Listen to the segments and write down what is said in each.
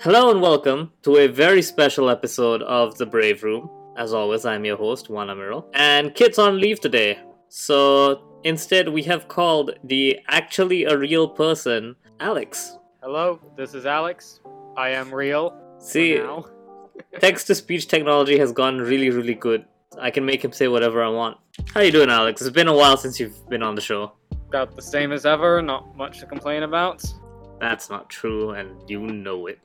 Hello and welcome to a very special episode of The Brave Room. As always, I'm your host, Juan Amiral. And Kit's on leave today. So instead, we have called the actually a real person, Alex. Hello, this is Alex. I am real. See, text to speech technology has gone really, really good. I can make him say whatever I want. How you doing, Alex? It's been a while since you've been on the show. About the same as ever, not much to complain about. That's not true, and you know it.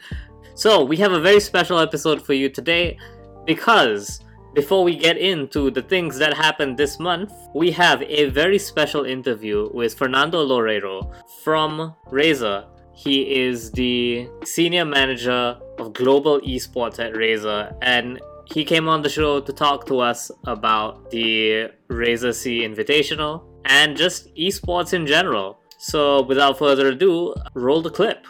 So, we have a very special episode for you today because before we get into the things that happened this month, we have a very special interview with Fernando Loureiro from Razer. He is the senior manager of global esports at Razer, and he came on the show to talk to us about the Razer SEA Invitational and just esports in general. So, without further ado, roll the clip.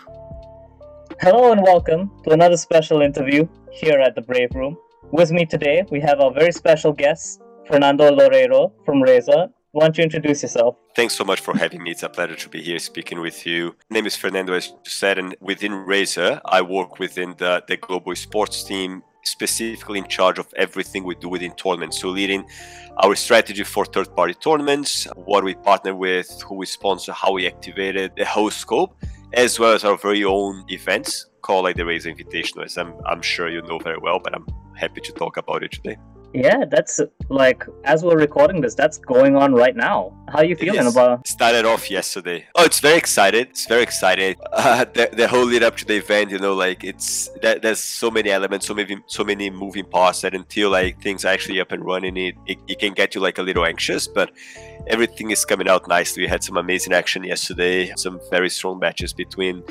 Hello and welcome to another special interview here at the Brave Room. With me today, we have our very special guest, Fernando Loureiro from Razer. Why don't you introduce yourself? Thanks so much for having me. It's a pleasure to be here speaking with you. My name is Fernando, as you said, and within Razer, I work within the, the global sports team, specifically in charge of everything we do within tournaments. So, leading our strategy for third party tournaments, what we partner with, who we sponsor, how we activate it, the whole scope, as well as our very own events called like the Razer Invitational, as I'm, I'm sure you know very well, but I'm happy to talk about it today. Yeah, that's like as we're recording this, that's going on right now. How are you feeling about? Started off yesterday. Oh, it's very excited. It's very excited. Uh, the, the whole lead up to the event, you know, like it's that there's so many elements, so many so many moving parts that until like things are actually up and running, it, it it can get you like a little anxious, but everything is coming out nicely. We had some amazing action yesterday, some very strong matches between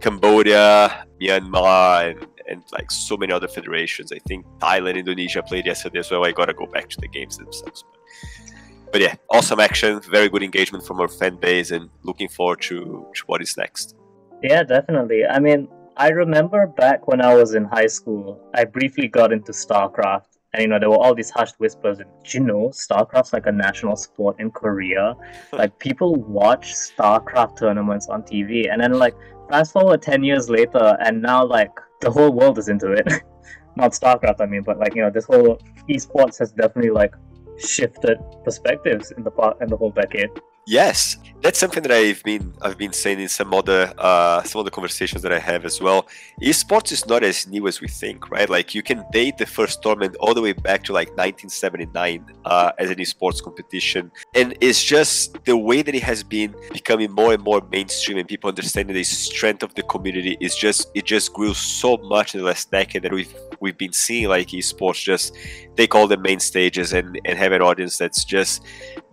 Cambodia, Myanmar, and and like so many other federations. I think Thailand, Indonesia played yesterday as well. I gotta go back to the games themselves. But, but yeah, awesome action, very good engagement from our fan base, and looking forward to, to what is next. Yeah, definitely. I mean, I remember back when I was in high school, I briefly got into StarCraft. And you know, there were all these hushed whispers. And, you know, StarCraft's like a national sport in Korea. like people watch StarCraft tournaments on TV. And then like fast forward ten years later and now like the whole world is into it. Not StarCraft, I mean, but like you know, this whole esports has definitely like shifted perspectives in the part in the whole decade. Yes, that's something that I've been I've been saying in some other uh, some other conversations that I have as well. Esports is not as new as we think, right? Like you can date the first tournament all the way back to like 1979 uh, as an esports competition, and it's just the way that it has been becoming more and more mainstream, and people understanding the strength of the community is just it just grew so much in the last decade that we've we've been seeing like esports just take all the main stages and and have an audience that's just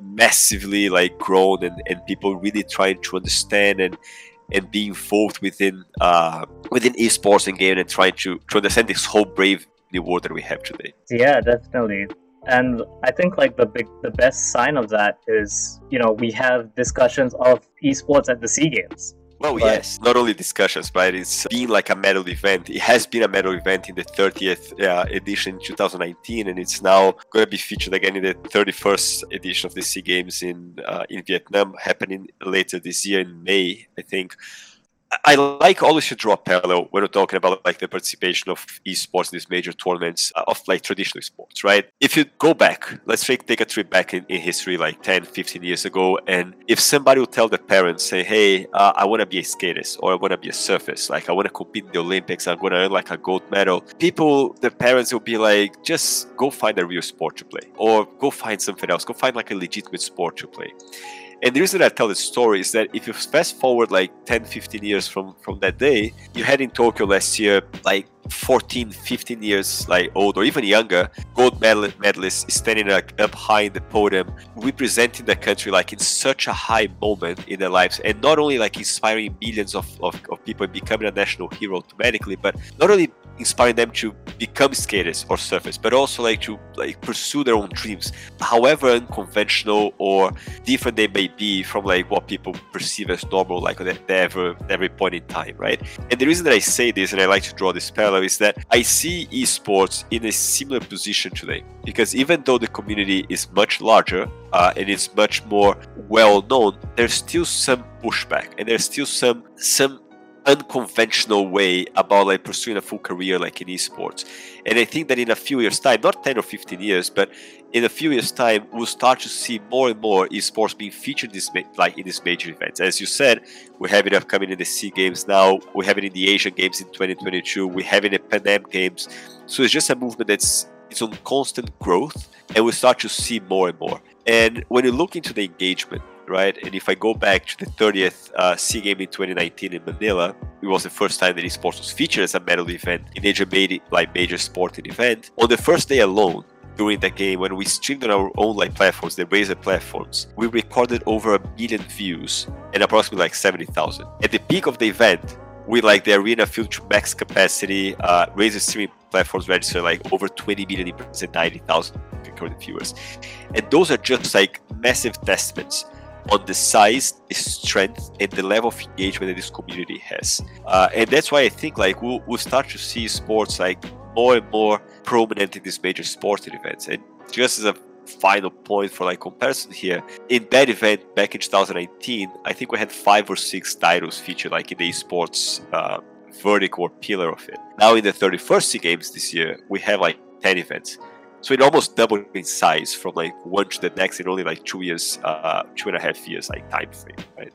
massively like grown and, and people really trying to understand and and be involved within uh, within esports and game and trying to, to understand this whole brave new world that we have today. Yeah, definitely. And I think like the big the best sign of that is, you know, we have discussions of esports at the SEA Games. Well, but, yes, not only discussions, but it's being like a medal event. It has been a medal event in the 30th uh, edition in 2019, and it's now going to be featured again in the 31st edition of the SEA Games in uh, in Vietnam, happening later this year in May, I think. I like always to draw a parallel when we're talking about like the participation of esports in these major tournaments uh, of like traditional sports, right? If you go back, let's take, take a trip back in, in history, like 10, 15 years ago, and if somebody would tell their parents, say, hey, uh, I want to be a skatist or I want to be a surfist, like I want to compete in the Olympics, I'm going to earn like a gold medal, people, the parents will be like, just go find a real sport to play or go find something else, go find like a legitimate sport to play. And the reason I tell this story is that if you fast forward like 10, 15 years from, from that day, you had in Tokyo last year like 14, 15 years like old or even younger gold medal- medalists standing like, up high in the podium, representing the country like in such a high moment in their lives, and not only like inspiring millions of, of, of people becoming a national hero automatically, but not only inspiring them to become skaters or surfers, but also like to like pursue their own dreams, however unconventional or different they may be from like what people perceive as normal, like at every every point in time, right? And the reason that I say this, and I like to draw this parallel, is that I see esports in a similar position today, because even though the community is much larger uh, and it's much more well known, there's still some pushback, and there's still some some unconventional way about like pursuing a full career like in esports. And i think that in a few years time not 10 or 15 years but in a few years time we'll start to see more and more esports being featured this like in these major events. As you said we have it upcoming in the sea games now. We have it in the asian games in 2022 we have it in the pan am games. So it's just a movement that's it's on constant growth and we start to see more and more. And when you look into the engagement right? And if I go back to the 30th uh, SEA Game in 2019 in Manila, it was the first time that esports was featured as a medal event in major, like major sporting event. On the first day alone, during that game, when we streamed on our own like platforms, the Razer platforms, we recorded over a million views and approximately like 70,000. At the peak of the event, we like the arena filled to max capacity. Uh, Razer streaming platforms registered like over 20 million impressions and 90,000 concurrent viewers. And those are just like massive testaments on the size, the strength, and the level of engagement that this community has. Uh, and that's why I think like we'll, we'll start to see sports like more and more prominent in these major sporting events. And just as a final point for like comparison here, in that event back in 2019, I think we had five or six titles featured like in the esports uh, vertical or pillar of it. Now in the 31st SEA Games this year, we have like 10 events. So it almost doubled in size from like one to the next in only like two years, uh, two and a half years like time frame, right?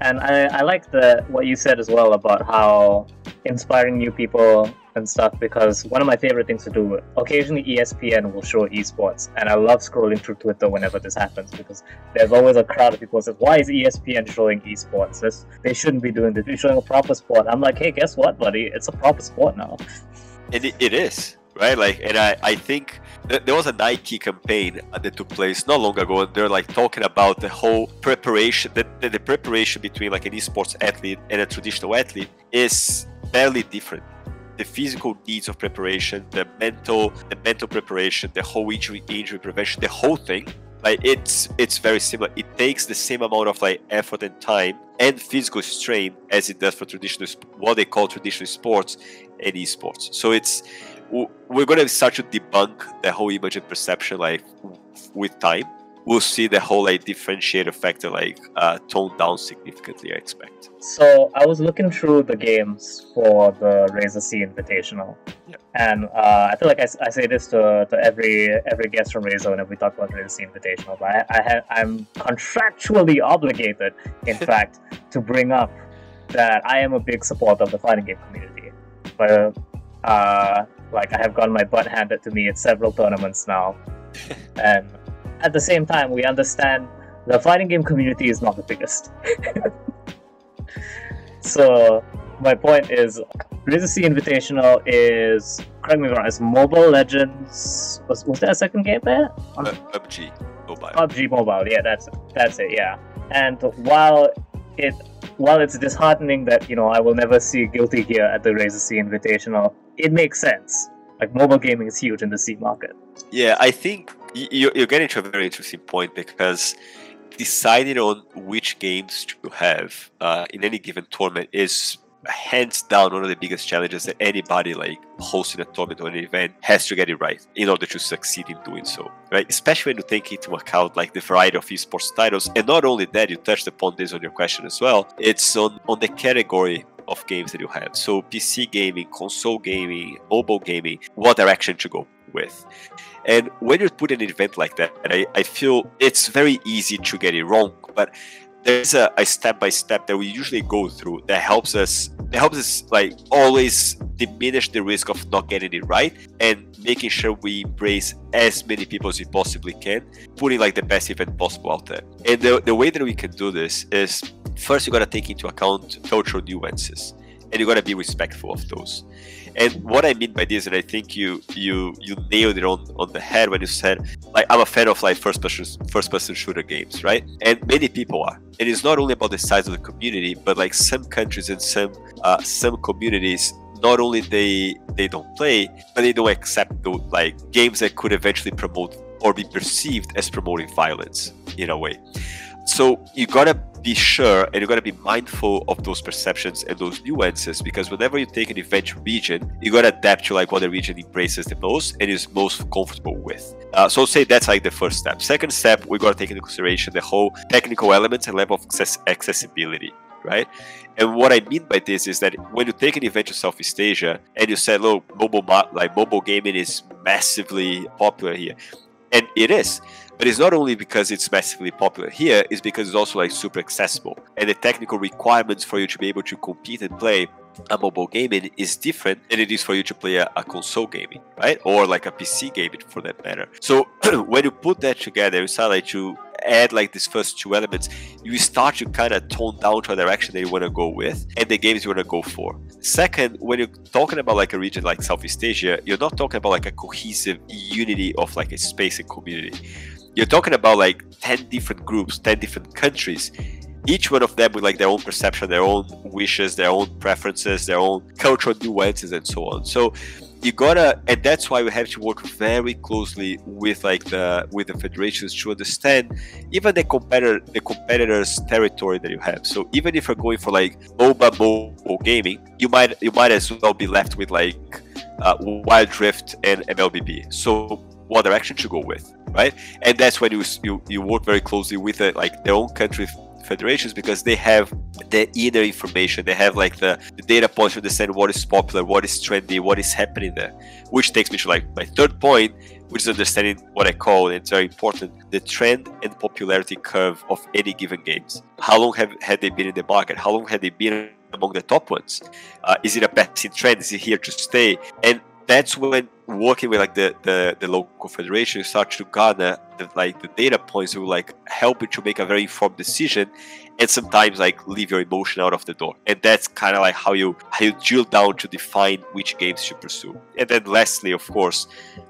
And I, I like the what you said as well about how inspiring new people and stuff because one of my favorite things to do occasionally espn will show esports and i love scrolling through twitter whenever this happens because there's always a crowd of people says why is espn showing esports? This, they shouldn't be doing this. They're showing a proper sport. I'm like hey guess what buddy? It's a proper sport now. It, it is right? Like and i i think there was a Nike campaign that took place not long ago. And they're like talking about the whole preparation, the, the, the preparation between like an esports athlete and a traditional athlete is barely different. The physical needs of preparation, the mental, the mental preparation, the whole injury injury prevention, the whole thing. Like it's it's very similar. It takes the same amount of like effort and time and physical strain as it does for traditional what they call traditional sports and esports. So it's we're going to start to debunk the whole image and perception like with time. We'll see the whole like differentiator factor like uh, toned down significantly i expect. So i was looking through the games for the Razer SEA invitational. Yeah. and uh, i feel like I, I say this to, to every every guest from Razer whenever we talk about Razer SEA invitational but i, I ha- i'm contractually obligated in fact to bring up that i am a big supporter of the fighting game community. But uh, like I have gotten my butt handed to me at several tournaments now, and at the same time, we understand the fighting game community is not the biggest. so my point is, Razer SEA Invitational is correct me if I'm wrong. It's Mobile Legends. Was, was there a second game there? Uh, PUBG Mobile. PUBG Mobile. Yeah, that's that's it. Yeah, and while it while it's disheartening that you know I will never see Guilty Gear at the Razer SEA Invitational, it makes sense. Like mobile gaming is huge in the SEA market. Yeah, I think you're getting to a very interesting point because deciding on which games to have uh, in any given tournament is hands down one of the biggest challenges that anybody like hosting a tournament or an event has to get it right in order to succeed in doing so right especially when you take into account like the variety of esports titles and not only that you touched upon this on your question as well it's on on the category of games that you have. So pc gaming console gaming mobile gaming what direction to go with. And when you put an event like that I, I feel it's very easy to get it wrong but there's a, a step by step that we usually go through that helps us that helps us like always diminish the risk of not getting it right and making sure we embrace as many people as we possibly can putting like the best event possible out there. And the, the way that we can do this is first you got to take into account cultural nuances and you got to be respectful of those and what I mean by this, and I think you you you nailed it on, on the head when you said, like, I'm a fan of like first person first person shooter games, right? And many people are. And it's not only about the size of the community, but like some countries and some uh, some communities not only they they don't play, but they don't accept the, like games that could eventually promote or be perceived as promoting violence in a way. So you gotta be sure and you gotta be mindful of those perceptions and those nuances because whenever you take an event region, you gotta adapt to like what the region embraces the most and is most comfortable with. Uh, so say that's like the first step. Second step, we gotta take into consideration the whole technical elements and level of access- accessibility right? And what I mean by this is that when you take an event to Southeast Asia and you say, "Look, mobile like mobile gaming is massively popular here," and it is, but it's not only because it's massively popular here; it's because it's also like super accessible, and the technical requirements for you to be able to compete and play a mobile gaming is different than it is for you to play a, a, console gaming, right? Or like a PC gaming for that matter. So when you put that together, you start like to add like these first two elements, you start to kind of tone down to a direction that you want to go with and the games you want to go for. Second, when you're talking about like a region like Southeast Asia, you're not talking about like a cohesive unity of like a space and community. You're talking about like 10 different groups, 10 different countries each one of them with like their own perception, their own wishes, their own preferences, their own cultural nuances, and so on. So you gotta, and that's why we have to work very closely with like the with the federations to understand even the competitor the competitors' territory that you have. So even if you're going for like MOBA mobile gaming, you might you might as well be left with like uh, Wild Rift and MLBB. So what direction to go with, right? And that's when you you, you work very closely with it, like their own country federations because they have the inner information they have like the, the, data points to understand what is popular what is trendy what is happening there which takes me to like my third point which is understanding what i call and it's very important the trend and popularity curve of any given games. How long have had they been in the market? How long have they been among the top ones? Uh, is it a passing trend? Is it here to stay? And that's when working with like the, the, the local federation you start to gather the, like the data points will like help you to make a very informed decision and sometimes like leave your emotion out of the door. And that's kind of like how you how you drill down to define which games to pursue. And then lastly of course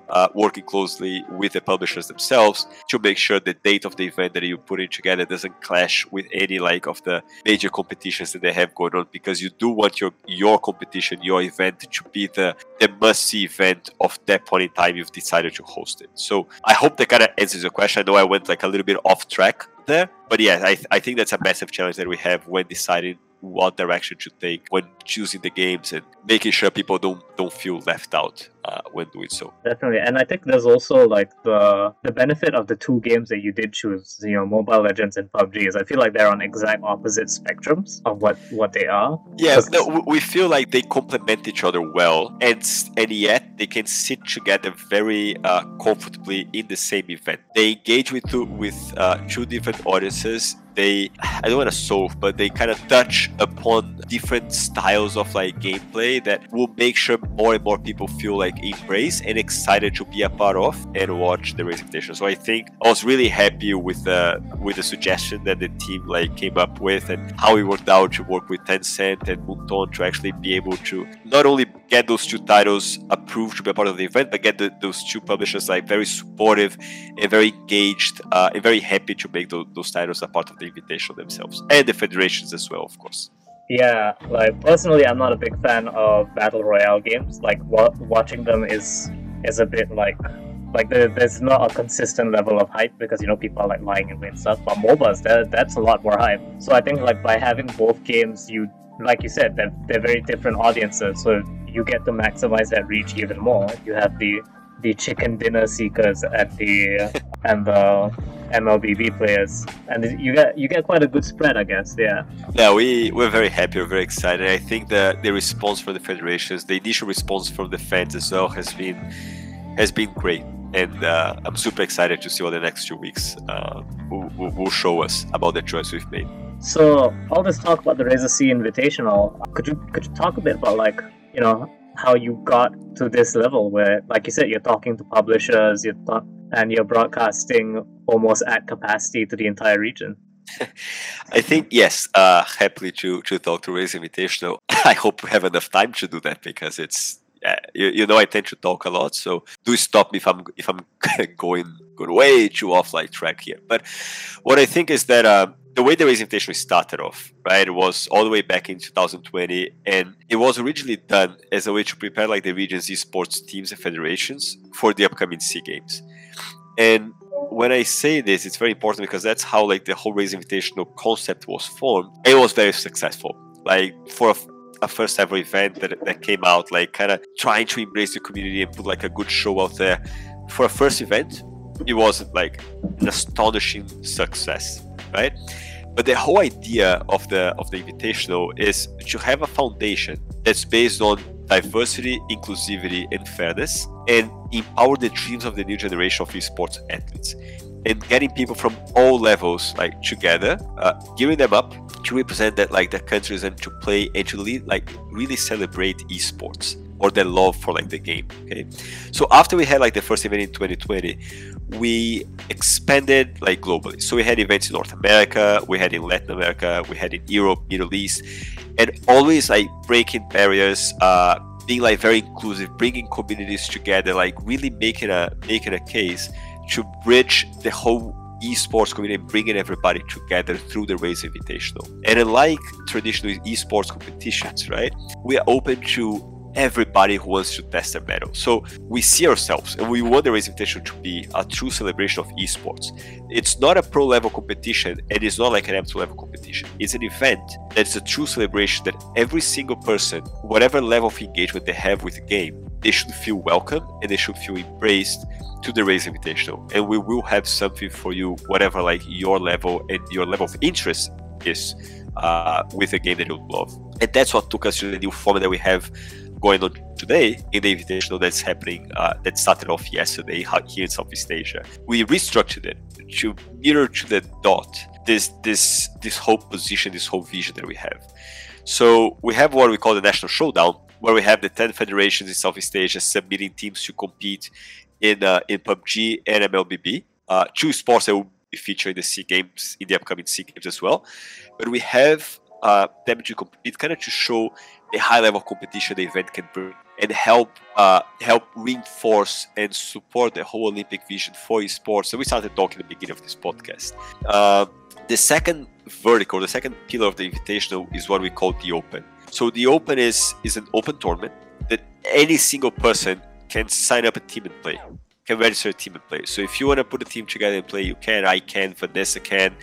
uh, working closely with the publishers themselves to make sure the date of the event that you put in together doesn't clash with any like of the major competitions that they have going on because you do want your your competition your event to be the the must see event of that point in time you've decided to host it so i hope that kind of answers your question i know i went like a little bit off track there. But yeah, I, I think that's a massive challenge that we have when deciding what direction to take when choosing the games and making sure people don't don't feel left out uh, when doing so. Definitely, and I think there's also like the the benefit of the two games that you did choose, you know, Mobile Legends and PUBG. Is I feel like they're on exact opposite spectrums of what what they are. Yeah, no, we feel like they complement each other well, and and yet they can sit together very uh, comfortably in the same event. They engage with two, with uh, two different audiences they I don't want to solve, but they kind of touch upon different styles of like gameplay that will make sure more and more people feel like embraced and excited to be a part of and watch the race invitation. So I think I was really happy with the with the suggestion that the team like came up with and how it worked out to work with Tencent and Moonton to actually be able to not only get those two titles approved to be a part of the event, but get the, those two publishers like very supportive and very engaged uh, and very happy to make those, those titles a part of the invitation themselves and the federations as well, of course. Yeah, like personally, I'm not a big fan of battle royale games. Like wa- watching them is is a bit like like there, there's not a consistent level of hype because you know people are like lying in wait stuff. But MOBAs, that that's a lot more hype. So I think like by having both games, you like you said, they're, they're very different audiences. So you get to maximize that reach even more. You have the the chicken dinner seekers and the and the MLBB players, and you get you get quite a good spread, I guess. Yeah. Yeah, we we're very happy. We're very excited. I think the the response from the federations, the initial response from the fans as well, has been has been great, and uh, I'm super excited to see what the next two weeks uh, will, will show us about the choice we've made. So all this talk about the Razer SEA Invitational, could you could you talk a bit about like you know how you got to this level where, like you said, you're talking to publishers, you're talk- and you're broadcasting almost at capacity to the entire region. I think yes. Uh, happily to to talk to Raise Invitational. I hope we have enough time to do that because it's yeah, you, you know I tend to talk a lot. So do stop me if I'm if I'm going going way too off like track here. But what I think is that. Uh, the way the Raise Invitational started off, right, it was all the way back in 2020, and it was originally done as a way to prepare like the region's esports teams and federations for the upcoming Sea Games. And when I say this, it's very important because that's how like the whole Raise Invitational concept was formed. It was very successful. Like for a, a first ever event that, that came out, like kind of trying to embrace the community and put like a good show out there. For a first event, it was like an astonishing success, right? But the whole idea of the of the invitational is to have a foundation that's based on diversity, inclusivity, and fairness, and empower the dreams of the new generation of esports athletes. And getting people from all levels like together, uh, gearing them up to represent that like their countries and to play and to lead, like really celebrate esports or their love for like the game. Okay, so after we had like the first event in 2020, we expanded like globally. So we had events in North America, we had in Latin America, we had in Europe, Middle East, and always like breaking barriers, uh, being like very inclusive, bringing communities together, like really making a making a case to bridge the whole esports community bringing everybody together through the Race Invitational. And unlike traditional esports competitions, right, we are open to everybody who wants to test their metal. So we see ourselves and we want the race Invitational to be a true celebration of esports. It's not a pro level competition and it's not like an amateur level competition. It's an event that's a true celebration that every single person, whatever level of engagement they have with the game, they should feel welcome and they should feel embraced to the race Invitational. And we will have something for you, whatever like your level and your level of interest is uh, with a game that you love. And that's what took us to the new format that we have going on today in the invitational that's happening uh, that started off yesterday here in Southeast Asia. We restructured it to mirror to the dot this this this whole position, this whole vision that we have. So we have what we call the national showdown, where we have the 10 federations in Southeast Asia submitting teams to compete in uh, in PUBG and MLBB. Uh, two sports that will be featured in the SEA Games in the upcoming SEA Games as well. But we have uh, them to compete, kind of to show the high level competition the event can bring and help uh, help reinforce and support the whole Olympic vision for esports. So we started talking at the beginning of this podcast. Uh, the second vertical, the second pillar of the invitational is what we call the open. So the open is is an open tournament that any single person can sign up a team and play. Can register a team and play. So if you want to put a team together and play, you can. I can. Vanessa can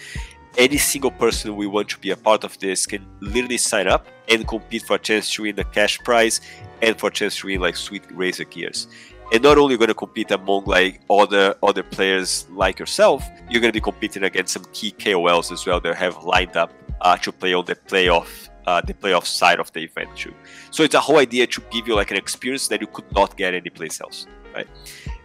any single person we want to be a part of this can literally sign up and compete for a chance to win the cash prize and for a chance to win like sweet Razer gears. And not only going to compete among like other other players like yourself, you're going to be competing against some key KOLs as well that have lined up uh, to play on the playoff uh, the playoff side of the event too. So it's a whole idea to give you like an experience that you could not get anyplace else, right?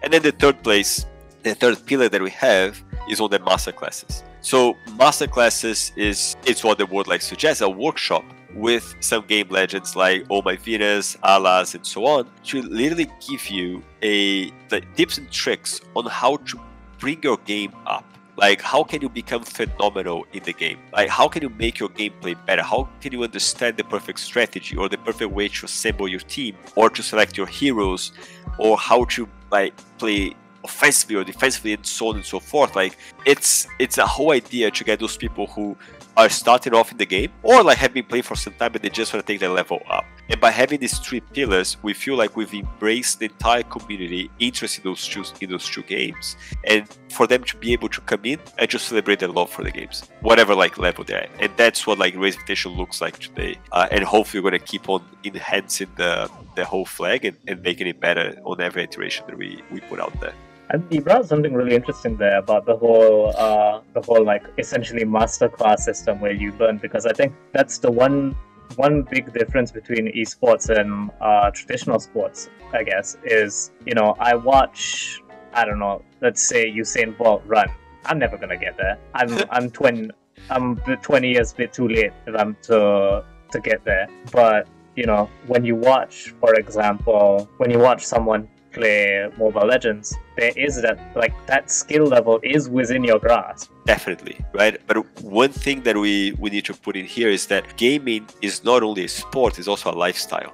And then the third place, the third pillar that we have is on the master classes. So masterclasses is it's what the word like suggests a workshop with some game legends like Oh My Venus, Alas, and so on to literally give you a the tips and tricks on how to bring your game up. Like how can you become phenomenal in the game? Like how can you make your gameplay better? How can you understand the perfect strategy or the perfect way to assemble your team or to select your heroes or how to like play offensively or defensively and so on and so forth. Like it's it's a whole idea to get those people who are starting off in the game or like have been playing for some time but they just want to take their level up. And by having these three pillars, we feel like we've embraced the entire community interested in those two in those two games, and for them to be able to come in and just celebrate their love for the games, whatever like level they're at. And that's what like Raise Invitation looks like today. Uh, and hopefully, we're gonna keep on enhancing the the whole flag and, and making it better on every iteration that we we put out there. And you brought something really interesting there about the whole, uh, the whole like essentially masterclass system where you learn because I think that's the one one big difference between esports and uh, traditional sports, I guess, is you know I watch I don't know, let's say Usain Bolt run. I'm never gonna get there. I'm I'm twenty I'm twenty years bit too late if I'm to to get there. But you know when you watch, for example, when you watch someone play Mobile Legends, there is that like that skill level is within your grasp. Definitely, right? But one thing that we we need to put in here is that gaming is not only a sport; it's also a lifestyle,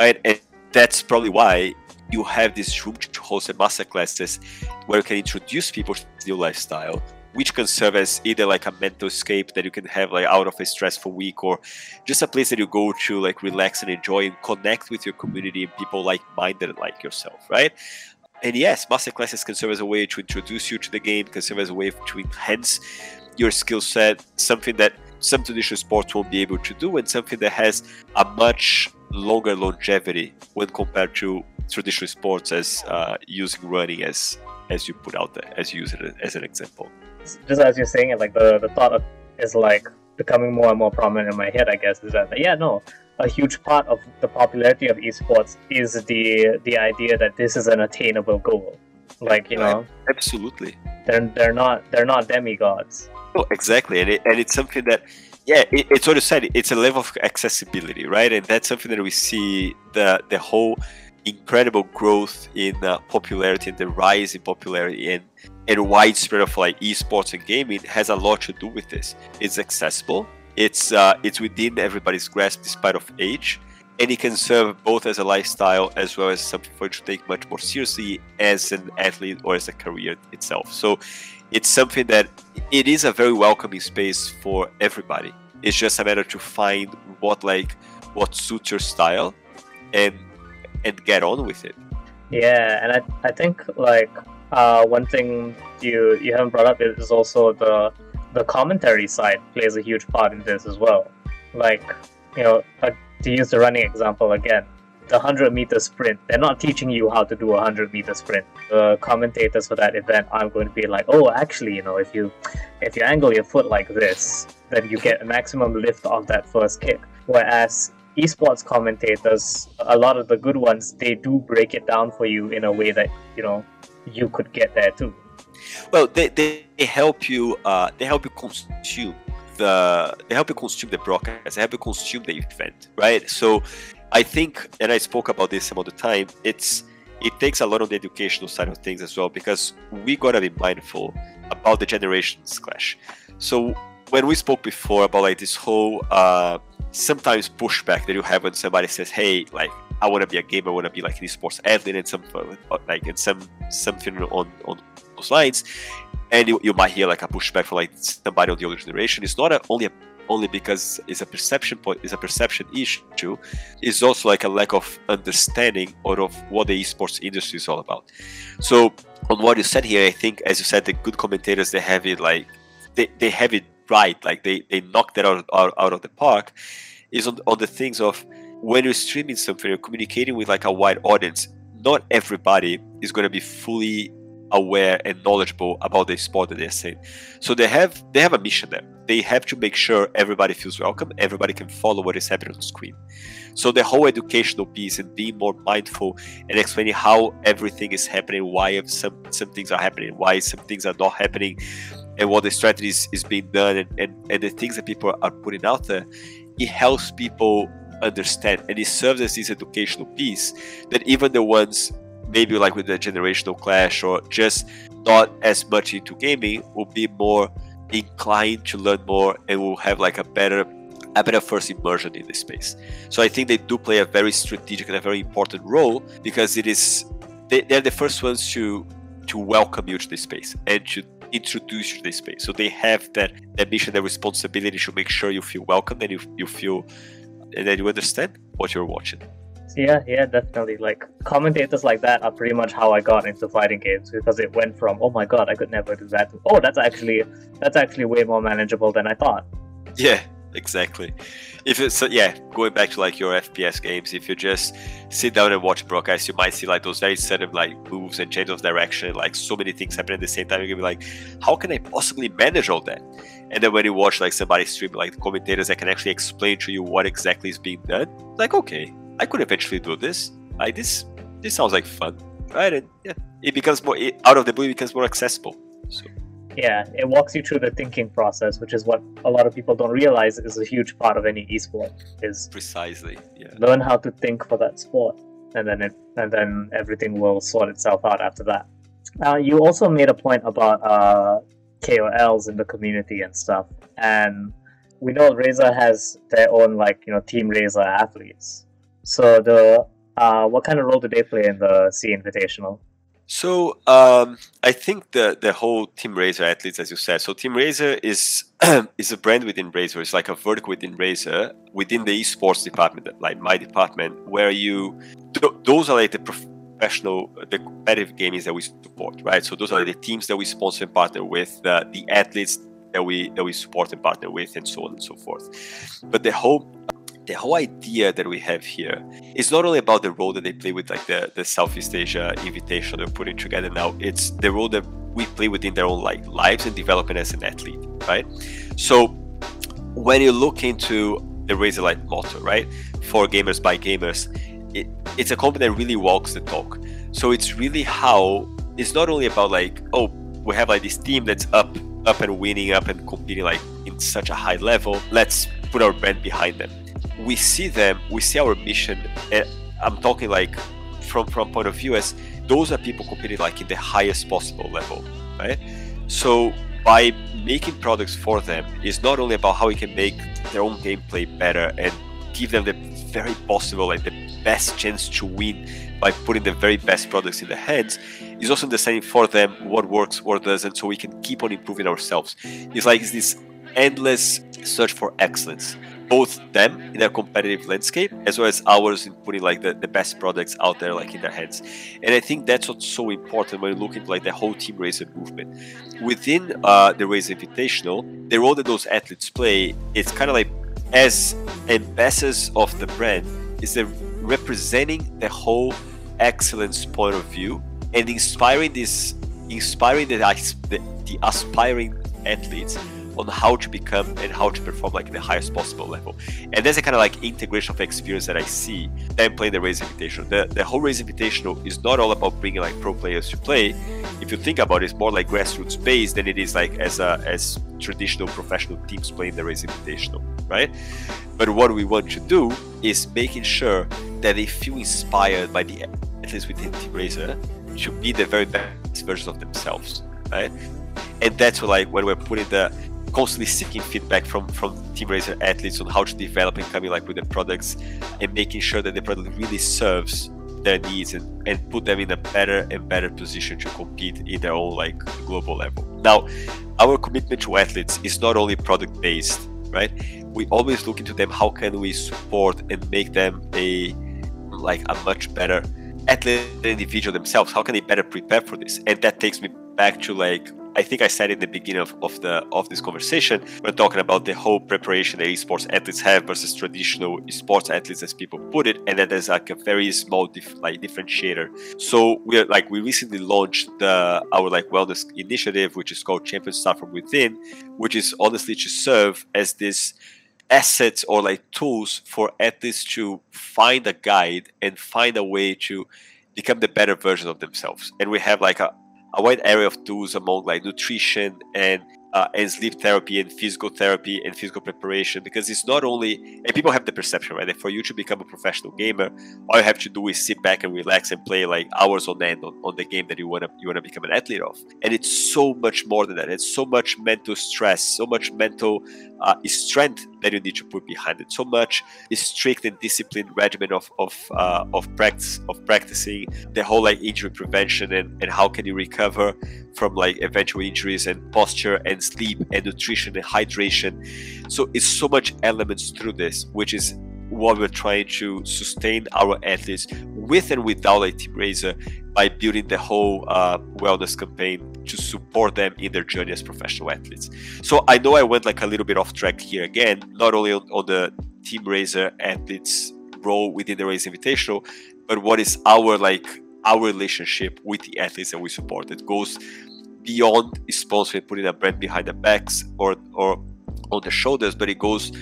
right? And that's probably why you have this room to host a masterclasses where you can introduce people to new lifestyle which can serve as either like a mental escape that you can have like out of a stressful week or just a place that you go to like relax and enjoy and connect with your community and people like-minded like yourself right? And yes masterclasses can serve as a way to introduce you to the game can serve as a way to enhance your skill set something that some traditional sports won't be able to do and something that has a much longer longevity when compared to traditional sports as uh, Usain running as as you put out there as you use it as an example just as you're saying it, like the, the thought of is like becoming more and more prominent in my head. I guess is that yeah, no, a huge part of the popularity of esports is the the idea that this is an attainable goal. Like you know, Absolutely. they're they're not they're not demigods. Oh, exactly, and it, and it's something that, yeah, it, it's what you said. It's a level of accessibility, right? And that's something that we see the the whole incredible growth in uh, popularity and the rise in popularity and and widespread of like esports and gaming has a lot to do with this. It's accessible. It's uh, it's within everybody's grasp, despite of age, and it can serve both as a lifestyle as well as something for you to take much more seriously as an athlete or as a career itself. So it's something that it is a very welcoming space for everybody. It's just a matter to find what like what suits your style and and get on with it. Yeah, and I, I think like uh, one thing you you haven't brought up is also the the commentary side plays a huge part in this as well. Like you know, uh, to use the running example again, the hundred meter sprint. They're not teaching you how to do a hundred meter sprint. The commentators for that event aren't going to be like, oh, actually, you know, if you if you angle your foot like this, then you get a maximum lift off that first kick. Whereas esports commentators, a lot of the good ones, they do break it down for you in a way that you know you could get there too. Well, they, they, help you uh, they help you consume the they help you consume the broadcast. They help you consume the event, right? So I think, and I spoke about this some the time. It's it takes a lot on the educational side of things as well because we gotta be mindful about the generations clash. So when we spoke before about like this whole uh, sometimes pushback that you have when somebody says, "Hey, like I want to be a gamer, I want to be like an esports athlete," and some uh, like and some something on on those lines, and you, you might hear like a pushback from like somebody on the older generation. It's not a, only a, only because it's a perception point, it's a perception issue. It's also like a lack of understanding out of what the esports industry is all about. So on what you said here, I think as you said, the good commentators they have it like they, they have it right, like they they knocked that out, out, out of the park. Is on, on the things of when you're streaming something, you're communicating with like a wide audience. Not everybody is going to be fully aware and knowledgeable about the sport that they're saying. So they have they have a mission there. They have to make sure everybody feels welcome, everybody can follow what is happening on screen. So the whole educational piece and being more mindful and explaining how everything is happening, why some some things are happening, why some things are not happening, and what the strategies is being done and, and, and the things that people are putting out there, it helps people understand and it serves as this educational piece that even the ones maybe like with the generational clash or just not as much into gaming will be more inclined to learn more and will have like a better a better first immersion in the space. So I think they do play a very strategic and a very important role because it is they, they're the first ones to to welcome you to the space and to introduce you to the space. So they have that that mission, that responsibility to make sure you feel welcome and you you feel that you understand what you're watching. Yeah, yeah, definitely. Like commentators like that are pretty much how I got into fighting games because it went from oh my god, I could never do that. To, oh, that's actually that's actually way more manageable than I thought. Yeah, exactly. If it's uh, yeah, going back to like your FPS games, if you just sit down and watch broadcast, you might see like those very sudden like moves and change of direction, like so many things happen at the same time. You're gonna be like, how can I possibly manage all that? And then when you watch like somebody stream, like the commentators that can actually explain to you what exactly is being done, like okay, I could eventually do this. Like this, this sounds like fun, right? And yeah, it becomes more it, out of the blue. It becomes more accessible. So yeah, it walks you through the thinking process, which is what a lot of people don't realize is a huge part of any esport. Is precisely, yeah. Learn how to think for that sport, and then it, and then everything will sort itself out after that. Uh, you also made a point about uh, KOLs in the community and stuff, and we know Razer has their own like you know Team Razer athletes. So the uh, what kind of role do they play in the SEA Invitational? So um, I think the the whole Team Razer athletes, as you said, so Team Razer is is a brand within Razer. It's like a vertical within Razer, within the esports department, like my department, where you th- those are like the professional, uh, the competitive gaming that we support, right? So those are the teams that we sponsor and partner with, the, the athletes that we that we support and partner with, and so on and so forth. But the whole the whole idea that we have here is not only about the role that they play with like the, the Southeast Asia invitation they're putting together now, it's the role that we play within their own like lives and development as an athlete, right? So when you look into the Razer Light motto, right, for gamers by gamers, it, it's a company that really walks the talk. So it's really how it's not only about like, oh, we have like this team that's up, up and winning, up and competing like in such a high level. Let's put our brand behind them. We see them, we see our mission, and I'm talking like from from point of view as those are people competing like in the highest possible level, right? So by making products for them is not only about how we can make their own gameplay better and give them the very possible like the best chance to win by putting the very best products in their hands is also understanding for them what works what doesn't so we can keep on improving ourselves. It's like it's this endless search for excellence both them in their competitive landscape as well as ours in putting like the, the best products out there like in their hands. And i think that's what's so important when you look into like the whole team Razer movement. Within uh, the race invitational the role that those athletes play it's kind of like as ambassadors of the brand is representing the whole excellence point of view and inspiring this inspiring the, the, the aspiring athletes on how to become and how to perform like the highest possible level. And there's a kind of like integration of experience that I see them playing the Race Invitational. The, the whole Race Invitational is not all about bringing like pro players to play. If you think about it, it's more like grassroots based than it is like as a as traditional professional teams playing the Race Invitational, right? But what we want to do is making sure that they feel inspired by the athletes within Team Razer to be the very best versions of themselves, right? And that's like when we're putting the constantly seeking feedback from from Team Razer athletes on how to develop and coming like with the products and making sure that the product really serves their needs and, and put them in a better and better position to compete in their own like global level. Now, our commitment to athletes is not only product based, right? We always look into them how can we support and make them a like a much better athlete individual themselves how can they better prepare for this and that takes me back to like I think I said in the beginning of, of the of this conversation, we're talking about the whole preparation that esports athletes have versus traditional sports athletes, as people put it, and that there's like a very small dif- like differentiator. So we're like we recently launched the our like wellness initiative, which is called Champion Start from Within, which is honestly to serve as this assets or like tools for athletes to find a guide and find a way to become the better version of themselves. And we have like a a wide area of tools among like nutrition and uh, and sleep therapy and physical therapy and physical preparation because it's not only and people have the perception right that for you to become a professional gamer all you have to do is sit back and relax and play like hours on end on, on the game that you want to you want to become an athlete of and it's so much more than that it's so much mental stress so much mental uh, strength that you need to put behind it so much strict and disciplined regimen of of, uh, of practice of practicing the whole like injury prevention and, and how can you recover from like eventual injuries and posture and sleep and nutrition and hydration. So it's so much elements through this, which is what we're trying to sustain our athletes with and without a Team Razer by building the whole uh, wellness campaign to support them in their journey as professional athletes. So I know I went like a little bit off track here again, not only on, on the Team Razer athletes role within the Race Invitational, but what is our like our relationship with the athletes that we support. It goes beyond sponsoring, putting a brand behind the backs or or on the shoulders, but it goes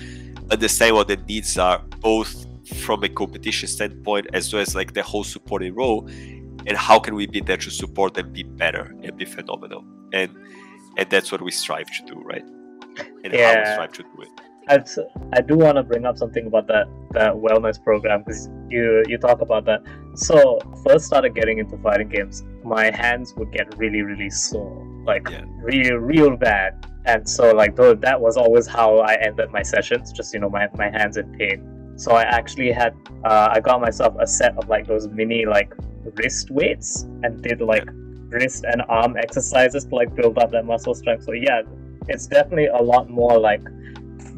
understand what the needs are, both from a competition standpoint as well as like the whole supporting role, and how can we be there to support them be better and be phenomenal, and and that's what we strive to do, right? And yeah. how we strive to do it. I, I do want to bring up something about that that wellness program because you you talk about that. So first started getting into fighting games, my hands would get really really sore, like Yeah. real real bad. And so like though that was always how I ended my sessions, just you know my my hands in pain. So I actually had uh, I got myself a set of like those mini like wrist weights and did like wrist and arm exercises to like build up that muscle strength. So yeah, it's definitely a lot more like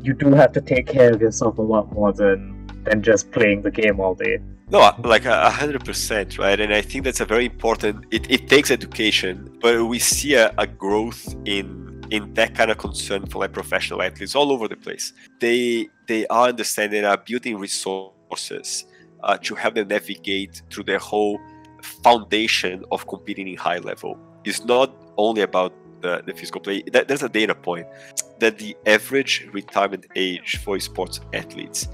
you do have to take care of yourself a lot more than than just playing the game all day. No, like a a hundred percent, right? And I think that's a very important. It, it takes education, but we see a, a growth in in that kind of concern for like professional athletes all over the place. They they are understanding, are building resources uh, to help them navigate through their whole foundation of competing in high level. It's not only about the, the physical play. That, there's a data point. that the average retirement age for sports athletes,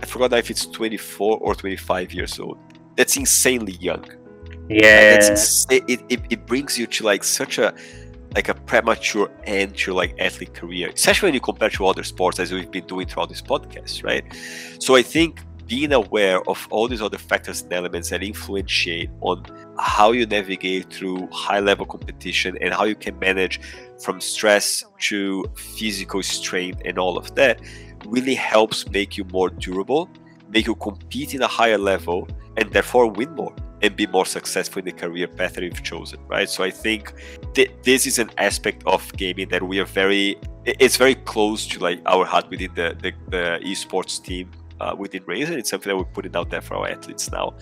I forgot if it's 24 or 25 years old. That's insanely young. Yeah. It, it, it brings you to like such a like a premature end to like athlete career, especially when you compare to other sports as we've been doing throughout this podcast, right? So I think being aware of all these other factors and elements that influentiate on how you navigate through high level competition and how you can manage from stress to physical strain and all of that really helps make you more durable, make you compete in a higher level, and therefore win more and be more successful in the career path that you've chosen, right? So I think th- this is an aspect of gaming that we are very, it's very close to like our heart within the, the, the esports team uh, within Razer. It's something that we're putting out there for our athletes now.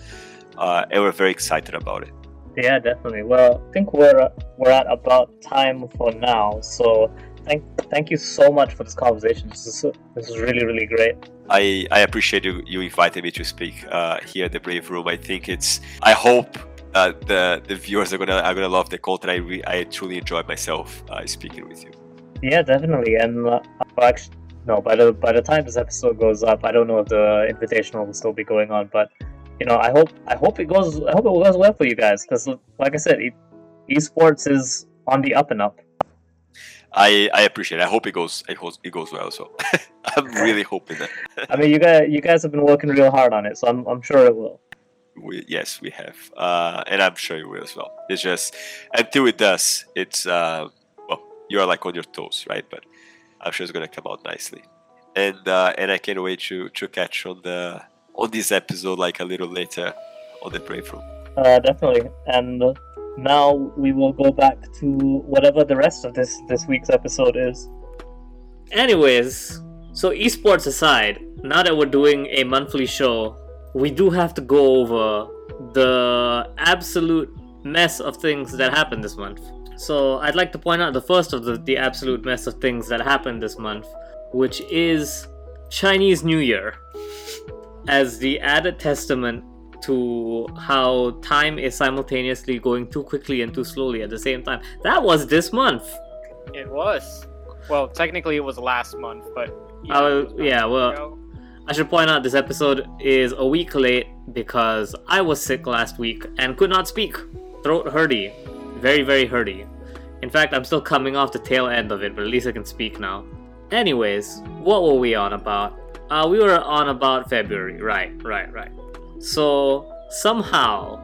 Uh, and we're very excited about it. Yeah, definitely. Well, I think we're we're at about time for now. So thank thank you so much for this conversation. This is this is really really great. I, I appreciate you, you inviting me to speak uh, here at the Brave Room. I think it's. I hope uh, the the viewers are gonna are gonna love the content. I re, I truly enjoyed myself uh, speaking with you. Yeah, definitely. And uh, actually, no, by the by the time this episode goes up, I don't know if the invitational will still be going on, but you know, I hope I hope it goes I hope it goes well for you guys because, like I said, e- esports is on the up and up. I, I appreciate it. I hope it goes it goes it goes well. So I'm really hoping that. I mean, you guys you guys have been working real hard on it, so I'm I'm sure it will. We, yes, we have, uh, and I'm sure you will as well. It's just until it does, it's uh, well, you are like on your toes, right? But I'm sure it's gonna come out nicely, and uh, and I can't wait to to catch on the on this episode like a little later on the Brave Room. Uh, definitely. And uh, now we will go back to whatever the rest of this this week's episode is. Anyways, so esports aside, now that we're doing a monthly show, we do have to go over the absolute mess of things that happened this month. So I'd like to point out the first of the, the absolute mess of things that happened this month, which is Chinese New Year. As the added testament to how time is simultaneously going too quickly and too slowly at the same time. That was this month. It was. Well, technically it was last month, but. know, not yeah, well- ago. I should point out this episode is a week late because I was sick last week and could not speak. Throat hurty. Very, very hurty. In fact, I'm still coming off the tail end of it, but at least I can speak now. Anyways, what were we on about? Uh, we were on about February. Right, right, right. So, somehow,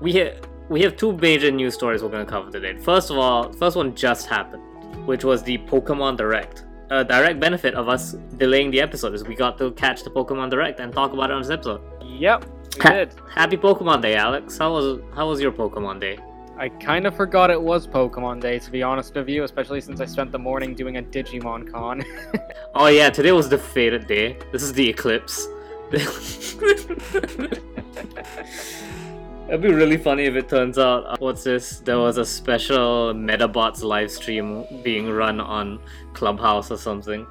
we, ha- we have two major news stories we're going to cover today. First of all, first one just happened, which was the Pokemon Direct a direct benefit of us delaying the episode is we got to catch the Pokemon Direct and talk about it on this episode. Yep, we Ha- did. Happy Pokemon Day, Alex. How was how was your Pokemon Day? I kind of forgot it was Pokemon Day, to be honest with you, especially since I spent the morning doing a Digimon Con. Oh yeah, today was the fated day. This is the eclipse. It'd be really funny if it turns out uh, what's this? There was a special Medabots live stream being run on Clubhouse or something.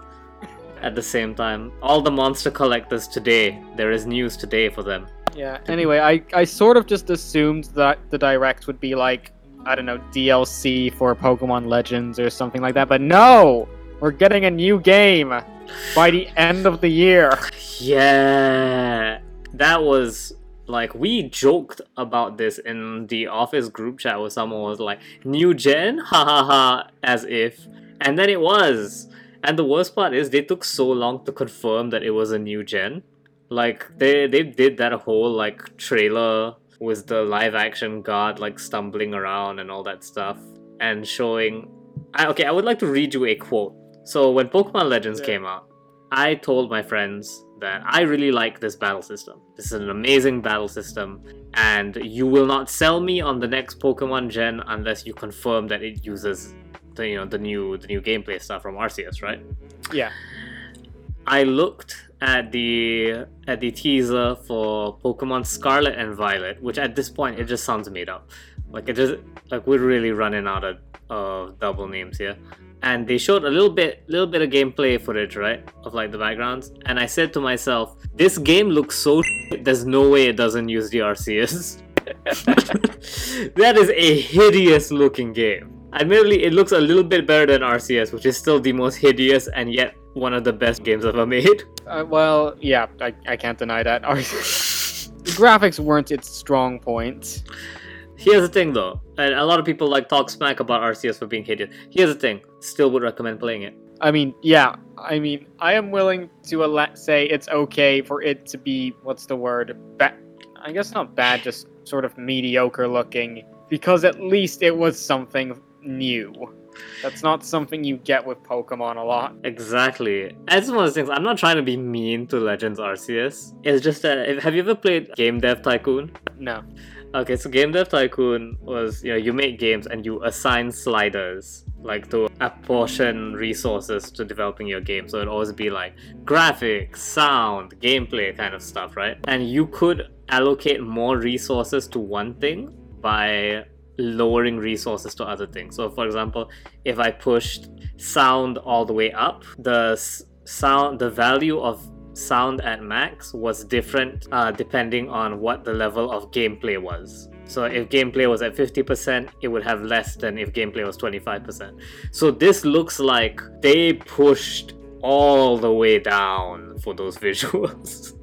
At the same time, all the monster collectors today. There is news today for them. yeah, anyway, I, I sort of just assumed that the Direct would be like, I don't know, DLC for Pokemon Legends or something like that, but no! We're getting a new game by the end of the year. Yeah, that was like we joked about this in the office group chat where someone was like, "New gen, ha ha ha," as if, and then it was. And the worst part is they took so long to confirm that it was a new gen. Like they they did that whole like trailer with the live action god like stumbling around and all that stuff and showing. I, okay, I would like to read you a quote. So when Pokemon Legends Yeah. came out, I told my friends that I really like this battle system. This is an amazing battle system, and you will not sell me on the next Pokemon gen unless you confirm that it uses the you know the new the new gameplay stuff from Arceus, right? Yeah. I looked at the at the teaser for Pokemon Scarlet and Violet, which at this point it just sounds made up. Like it just like we're really running out of, of double names here. And they showed a little bit little bit of gameplay footage, right? Of like the backgrounds. And I said to myself, this game looks so there's no way it doesn't use the Arceus. that is a hideous looking game. Admittedly, it looks a little bit better than Arceus which is still the most hideous and yet one of the best games ever made. Uh, well, yeah, I, I can't deny that. graphics weren't its strong point. Here's the thing though, and a lot of people like talk smack about Arceus for being hideous. Here's the thing, still would recommend playing it. I mean, yeah, I mean, I am willing to ele- say it's okay for it to be, what's the word? Ba- I guess not bad, just sort of mediocre looking, because at least it was something new. That's not something you get with Pokemon a lot. Exactly. It's one of those things. I'm not trying to be mean to Legends Arceus. It's just that have you ever played Game Dev Tycoon? No. Okay, so Game Dev Tycoon was you know you make games and you assign sliders like to apportion resources to developing your game. So it'd always be like graphics, sound, gameplay kind of stuff, right? And you could allocate more resources to one thing by lowering resources to other things. So, for example, if I pushed sound all the way up, the sound, the value of sound at max was different uh, depending on what the level of gameplay was. So if gameplay was at 50%, it would have less than if gameplay was 25%. So this looks like they pushed all the way down for those visuals.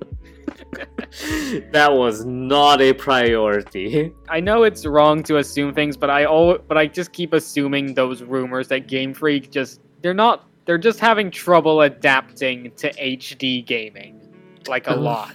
that was not a priority. I know it's wrong to assume things, but I all but I just keep assuming those rumors that Game Freak just they're not they're just having trouble adapting to HD gaming like a lot.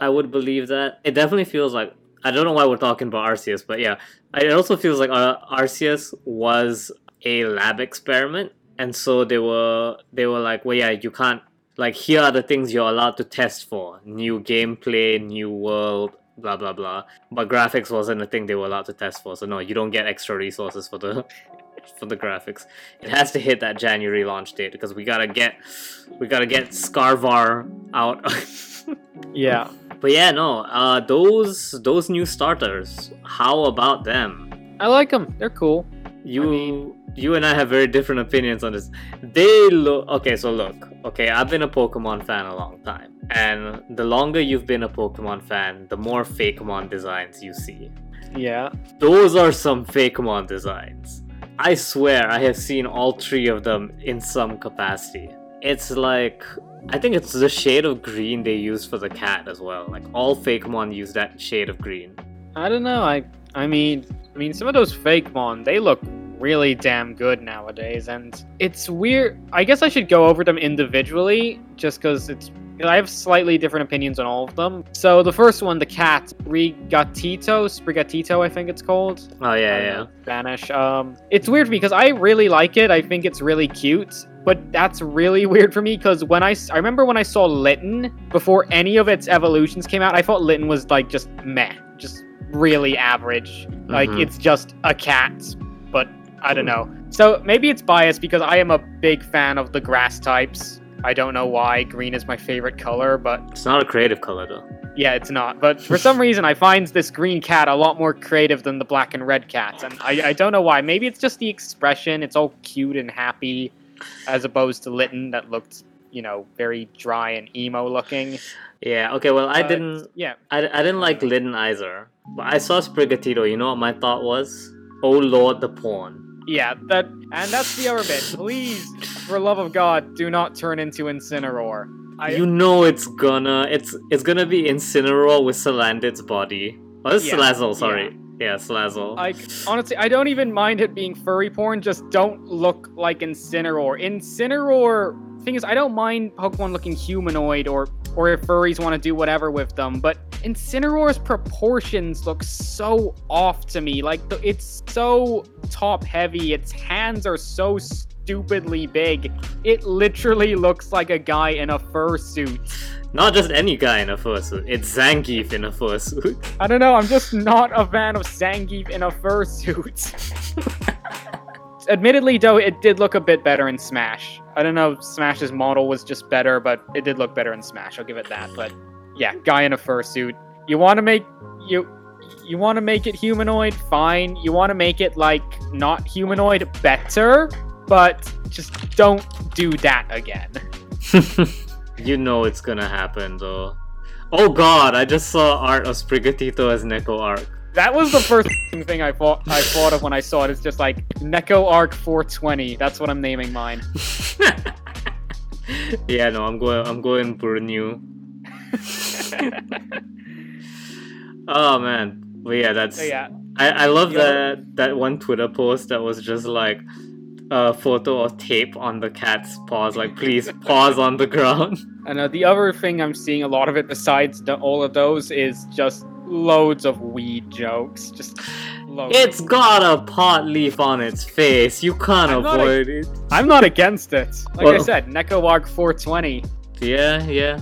I would believe that. It definitely feels like I don't know why we're talking about Arceus, but yeah, it also feels like uh, Arceus was a lab experiment, and so they were they were like, well, yeah, you can't like here are the things you're allowed to test for new gameplay new world blah blah blah but graphics wasn't a thing they were allowed to test for so no you don't get extra resources for the for the graphics it has to hit that january launch date because we gotta get we gotta get scarvar out yeah but yeah no uh those those new starters how about them i like them they're cool you I mean, you and I have very different opinions on this. They look okay. So look, okay. I've been a Pokemon fan a long time, and the longer you've been a Pokemon fan, the more Fakemon designs you see. Yeah. Those are some Fakemon designs. I swear, I have seen all three of them in some capacity. It's like I think it's the shade of green they use for the cat as well. Like all fake Fakemon use that shade of green. I don't know. I I mean, I mean, some of those fake Fakemon they look really damn good nowadays, and it's weird. I guess I should go over them individually, just because it's. I have slightly different opinions on all of them. So the first one, the cat, Rigatito, Sprigatito, I think it's called. Oh yeah, yeah. Know, Spanish. Um, it's weird because I really like it. I think it's really cute. But that's really weird for me because when I, I remember when I saw Litten before any of its evolutions came out, I thought Litten was like just meh, just really average. Like mm-hmm. it's just a cat, but I don't know. So maybe it's biased because I am a big fan of the grass types. I don't know why. Green is my favorite color, but it's not a creative color though. Yeah, it's not. But for some reason, I find this green cat a lot more creative than the black and red cats, and I, I don't know why. Maybe it's just the expression. It's all cute and happy, as opposed to Litten that looked, you know, very dry and emo looking. Yeah. Okay. Well, I didn't. Yeah. I, I didn't like Litten either. But I saw Sprigatito. You know what my thought was? Oh Lord, the porn yeah, that and that's the other bit. Please, for love of God, do not turn into Incineroar. I, you know it's gonna it's it's gonna be Incineroar with Salandit's body. Oh, this yeah, Salazzle, sorry. Yeah, yeah Salazzle. Like honestly, I don't even mind it being furry porn. Just don't look like Incineroar. Incineroar. Thing is, I don't mind Pokemon looking humanoid or or if furries want to do whatever with them, but Incineroar's proportions look so off to me. Like, it's so top heavy, its hands are so stupidly big. It literally looks like a guy in a fursuit. Not just any guy in a fursuit, it's Zangief in a fursuit. I don't know, I'm just not a fan of Zangief in a fursuit. Admittedly, though, it did look a bit better in Smash. I don't know, if Smash's model was just better, but it did look better in Smash. I'll give it that. But yeah, guy in a fursuit. You want to make you you want to make it humanoid, fine. You want to make it like not humanoid, better, but just don't do that again. you know it's gonna happen though. Oh god, I just saw art of Sprigatito as Neko Arc. That was the first thing I thought I thought of when I saw it. It's just like Neko Arc 420. That's what I'm naming mine. yeah, no, I'm going. I'm going for new. oh man, but yeah, that's. So yeah, I, I love Yo. that that one Twitter post that was just like a photo of tape on the cat's paws, like please pause on the ground. and uh, the other thing I'm seeing a lot of it besides the, all of those is just loads of weed jokes. Just loads. It's got a pot leaf on its face. You can't I'm not a- avoid it. I'm not against it. Like I said, Neko 420. Yeah, yeah.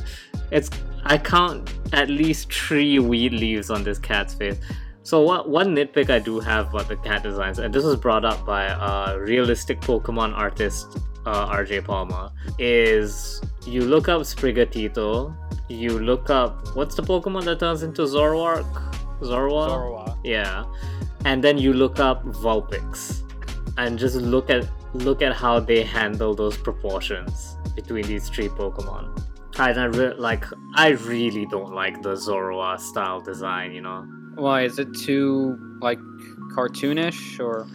It's I count at least three weed leaves on this cat's face. So what one nitpick I do have about the cat designs, and this was brought up by uh, realistic Pokemon artist uh, RJ Palmer, is you look up Sprigatito, you look up what's the Pokemon that turns into Zoroark? Zorua? Zorua. Yeah. And then you look up Vulpix and just look at look at how they handle those proportions between these three Pokemon. And I re- like I really don't like the Zorua style design, you know. Why is it too like cartoonish or?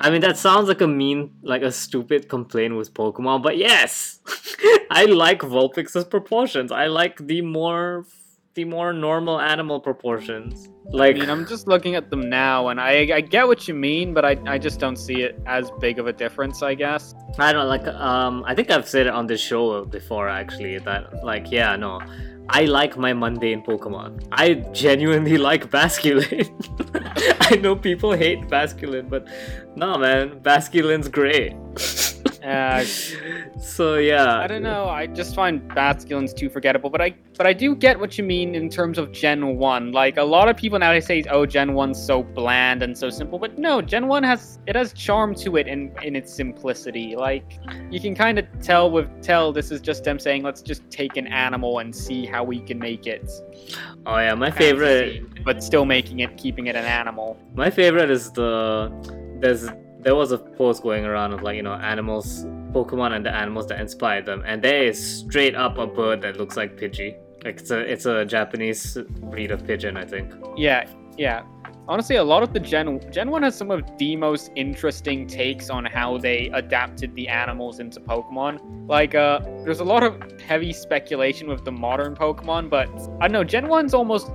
I mean that sounds like a mean like a stupid complaint with Pokemon, but yes. I like Vulpix's proportions. I like the more the more normal animal proportions. Like, I mean, I'm just looking at them now, and I I get what you mean, but I I just don't see it as big of a difference. I guess. I don't like um I think I've said it on this show before actually that like yeah no I like my mundane Pokemon. I genuinely like Basculin. I know people hate Basculin, but no man, Basculin's great. Uh, so yeah. I don't know. I just find Basculin's too forgettable, but I but I do get what you mean in terms of Gen One. Like a lot of people nowadays say, "Oh, Gen One's so bland and so simple," but no, Gen One has it has charm to it in in its simplicity. Like you can kind of tell with tell this is just them saying, "Let's just take an animal and see how we can make it." Oh yeah, my favorite fantasy, but still making it, keeping it an animal. My favorite is the there's there was a post going around of like you know animals, Pokemon and the animals that inspired them, and there is straight up a bird that looks like Pidgey. Like it's a it's a Japanese breed of pigeon, I think. Yeah, yeah. Honestly, a lot of the Gen Gen One has some of the most interesting takes on how they adapted the animals into Pokemon. Like, uh, there's a lot of heavy speculation with the modern Pokemon, but I don't know. Gen One's almost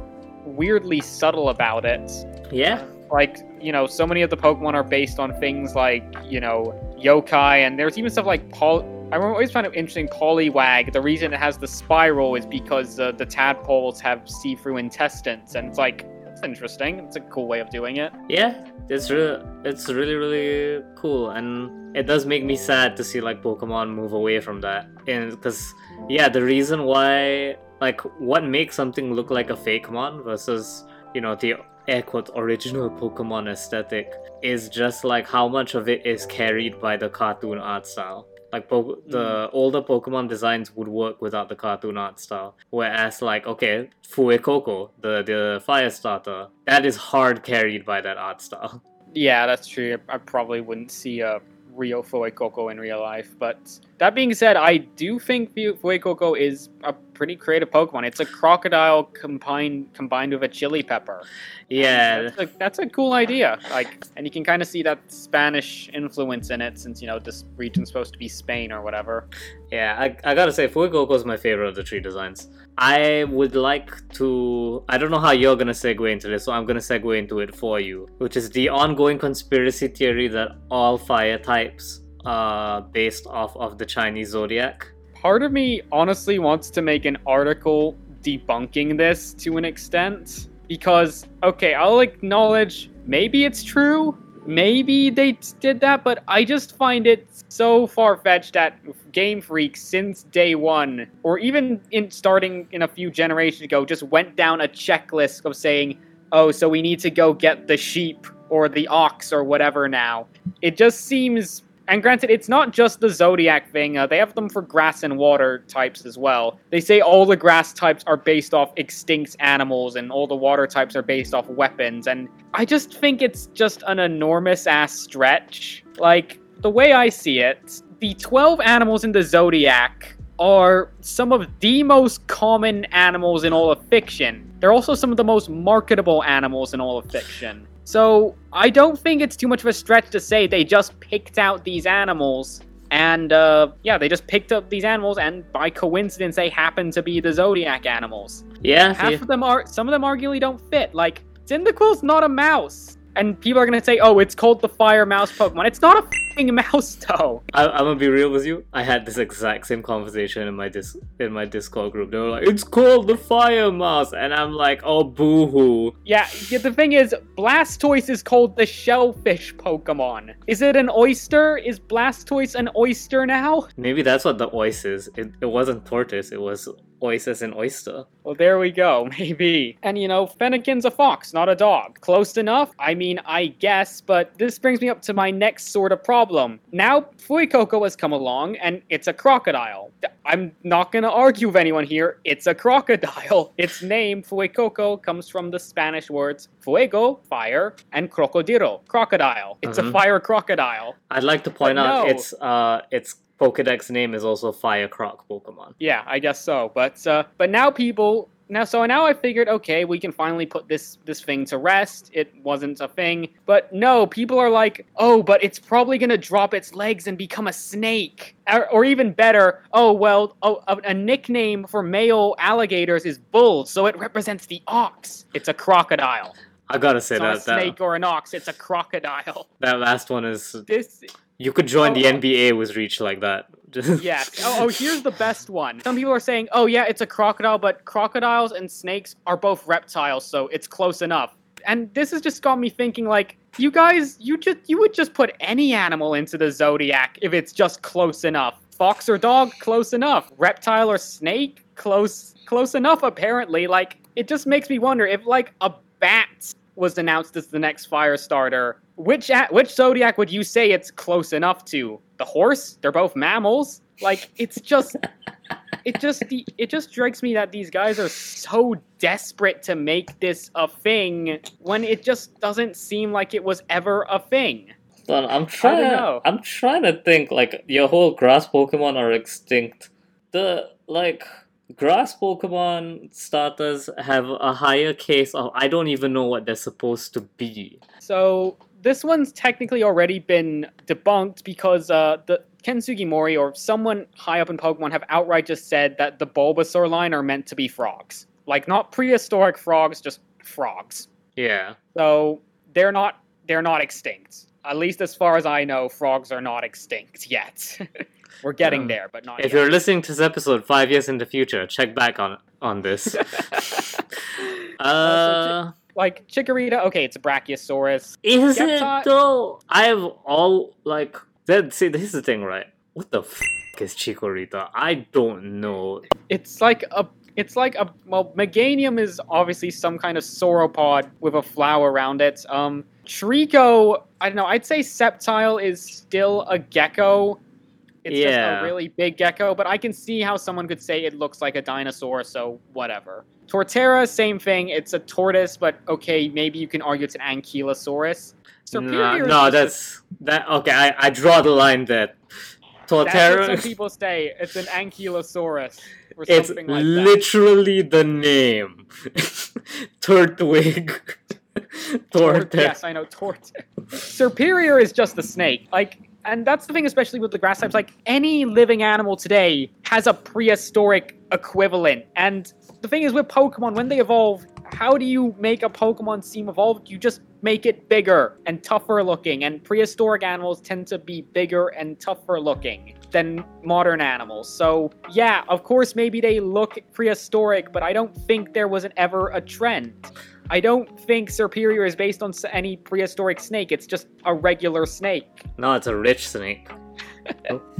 weirdly subtle about it. Yeah, Like, you know, so many of the Pokemon are based on things like, you know, yokai, and there's even stuff like paul I always found it interesting. Poliwag. The reason it has the spiral is because uh, the tadpoles have see-through intestines, and it's like it's interesting. It's a cool way of doing it. yeah, it's really it's really really cool, and it does make me sad to see like Pokemon move away from that, and because yeah, the reason why like what makes something look like a fake mon versus you know the air quotes original Pokemon aesthetic is just like how much of it is carried by the cartoon art style. Like po- hmm. the older Pokemon designs would work without the cartoon art style, whereas like okay, Fuecoco, the the fire starter, that is hard carried by that art style. Yeah, that's true. I probably wouldn't see a Rio Fuecoco in real life, but that being said, I do think Fu- Fuecoco is a pretty creative Pokemon. It's a crocodile combined combined with a chili pepper. Yeah, That's a, that's a cool idea. Like, and you can kind of see that Spanish influence in it, since you know this region's supposed to be Spain or whatever. Yeah, I, I gotta say, Fuecoco is my favorite of the three designs. I would like to. I don't know how you're gonna segue into this, so I'm gonna segue into it for you, which is the ongoing conspiracy theory that all fire types are based off of the Chinese zodiac. Part of me honestly wants to make an article debunking this to an extent because okay, I'll acknowledge maybe it's true, maybe they did that, but I just find it so far fetched that Game Freak since day one, or even in starting in a few generations ago, just went down a checklist of saying, "Oh, so we need to go get the sheep or the ox or whatever now." It just seems and granted, it's not just the zodiac thing. Uh, they have them for grass and water types as well. They say all the grass types are based off extinct animals, and all the water types are based off weapons. And I just think it's just an enormous ass stretch. Like the way I see it, the twelve animals in the zodiac are some of the most common animals in all of fiction. they're also some of the most marketable animals in all of fiction. So I don't think it's too much of a stretch to say they just picked out these animals and uh, yeah, they just picked up these animals, and by coincidence, they happen to be the zodiac animals. Yeah, Half yeah. of them are, some of them arguably don't fit. Like Cyndaquil's not a mouse, and people are gonna say, "Oh, it's called the fire mouse Pokemon." It's not a fing mouse, though. I, I'm gonna be real with you. I had this exact same conversation in my dis in my Discord group. They were like, "It's called the Fire Mouse," and I'm like, "Oh, boo hoo." Yeah, yeah, the thing is, Blastoise is called the shellfish Pokemon. Is it an oyster? Is Blastoise an oyster now? Maybe that's what the oyster is. It, it wasn't tortoise. It was ois and oyster. Well, there we go, maybe. And you know, Fennekin's a fox, not a dog. Close enough? I mean, I guess, but this brings me up to my next sort of problem. Now, Fuecoco has come along, and it's a crocodile. I'm not gonna argue with anyone here, it's a crocodile. Its name, Fuecoco, comes from the Spanish words fuego, fire, and crocodilo, crocodile. It's a Mhm. fire crocodile. I'd like to point But out no. its uh its Pokedex name is also Fire Croc Pokemon. Yeah, I guess so. But uh, but now people now so now I figured okay, we can finally put this this thing to rest. It wasn't a thing. But no, people are like, "Oh, but it's probably going to drop its legs and become a snake." Or, or even better, "Oh, well, oh, a, a nickname for male alligators is bull, so it represents the ox. It's a crocodile. I gotta say It's not a that that, snake or an ox, it's a crocodile." that last one is This you could join the Oh, oh. NBA with reach like that. Just- Yes. Oh, oh, here's the best one. Some people are saying, "Oh yeah, it's a crocodile," but crocodiles and snakes are both reptiles, so it's close enough. And this has just got me thinking, like, you guys, you just you would just put any animal into the zodiac if it's just close enough. Fox or dog, close enough. Reptile or snake, close close enough. Apparently, like, it just makes me wonder if like a bat was announced as the next fire starter. Which a- which zodiac would you say it's close enough to? The horse? They're both mammals. Like it's just it just it just strikes me that these guys are so desperate to make this a thing when it just doesn't seem like it was ever a thing. On, I'm trying. know. I'm trying to think. Like your whole grass Pokemon are extinct. The like grass Pokemon starters have a higher case of I don't even know what they're supposed to be. So this one's technically already been debunked because uh, the Ken Sugimori or someone high up in Pokemon have outright just said that the Bulbasaur line are meant to be frogs. Like not prehistoric frogs, just frogs. Yeah. So they're not they're not extinct. At least as far as I know, frogs are not extinct yet. We're getting Um, there, but not If yet. you're listening to this episode five years in the future, check back on on this. uh, like Chikorita, okay, it's a Brachiosaurus. is it though? I've all like that. See, this is the thing, right? What the f- is Chikorita? I don't know. It's like a it's like a well, Meganium is obviously some kind of sauropod with a flower around it. Um Treecko, I don't know, I'd say Sceptile is still a gecko. It's just a really big gecko, but I can see how someone could say it looks like a dinosaur, so whatever. Torterra, same thing. It's a tortoise, but okay, maybe you can argue it's an Ankylosaurus. Nah, Serperior is no, just that's that. Okay, I, I draw the line there. that's what Torterra. some people say. It's an Ankylosaurus or It's something like that. literally the name. Turtwig. Tort, yes, I know. Tort. Serperior is just a snake. Like, and that's the thing, especially with the grass types. Like, any living animal today has a prehistoric equivalent. And the thing is, with Pokemon, when they evolve, how do you make a Pokemon seem evolved? You just make it bigger and tougher looking. And prehistoric animals tend to be bigger and tougher looking than modern animals. So, yeah, of course, maybe they look prehistoric, but I don't think there was an, ever a trend. I don't think Serperior is based on any prehistoric snake. It's just a regular snake. No, it's a rich snake.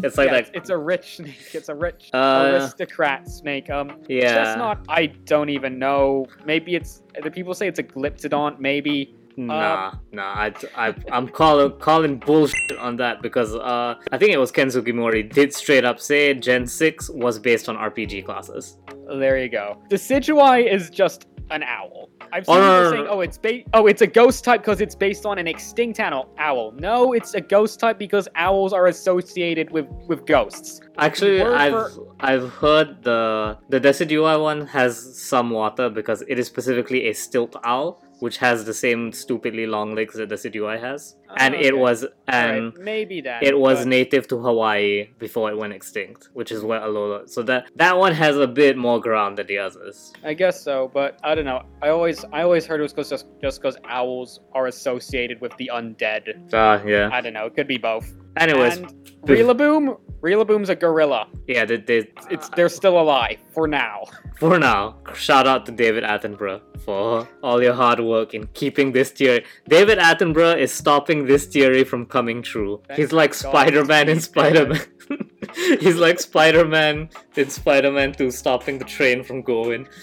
It's like Yeah, that. it's, it's a rich snake. It's a rich Uh, aristocrat snake. Um, Yeah. Chesnaught, I don't even know. Maybe it's. The people say it's a Glyptodont. Maybe. Nah, nah. I, I, I'm calling calling bullshit on that because uh, I think it was Ken Sugimori did straight up say Gen six was based on RPG classes. There you go. Decidueye is just an owl. I've seen people saying, "Oh, it's ba- oh, it's a ghost type because it's based on an extinct owl." Owl. No, it's a ghost type because owls are associated with with ghosts. Actually, Word I've for- I've heard the the Decidueye one has some water because it is specifically a stilt owl, which has the same stupidly long legs that Decidueye has, and Oh, it was and. Alright, maybe that. It was but- native to Hawaii before it went extinct, which is where Alola. So that that one has a bit more ground than the others. I guess so, but I don't know. I always I always heard it was 'cause just just because owls are associated with the undead. Ah, yeah. I don't know. It could be both. Anyways, and Rillaboom, Rillaboom's a gorilla. yeah, they, they, It's they're still alive for now. for now, shout out to David Attenborough for all your hard work in keeping this theory. David Attenborough is stopping this theory from coming true. Thank He's like Spider Man in Spider Man. He's like Spider Man in Spider Man 2 stopping the train from going.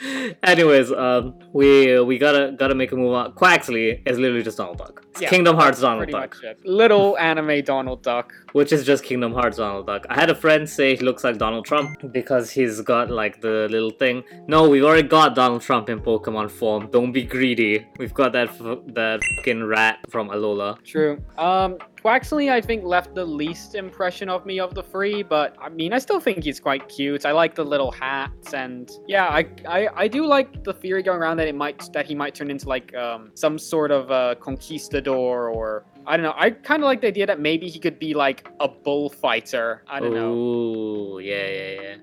Anyways, um, we we gotta gotta make a move on. Quaxley is literally just Donald Duck. Yeah, Kingdom Hearts Donald Duck. Little anime Donald Duck. which is just Kingdom Hearts Donald Duck. I had a friend say he looks like Donald Trump because he's got like the little thing. No, we've already got Donald Trump in Pokemon form. Don't be greedy. We've got that f- that fucking rat from Alola. True. Um, Quaxley, I think, left the least impression of me of the three, but I mean, I still think he's quite cute. I like the little hats, and yeah, I, I, I do like the theory going around that it might that he might turn into like um some sort of uh, conquistador or I don't know. I kind of like the idea that maybe he could be like a bullfighter. I don't know. Ooh, yeah, yeah, yeah.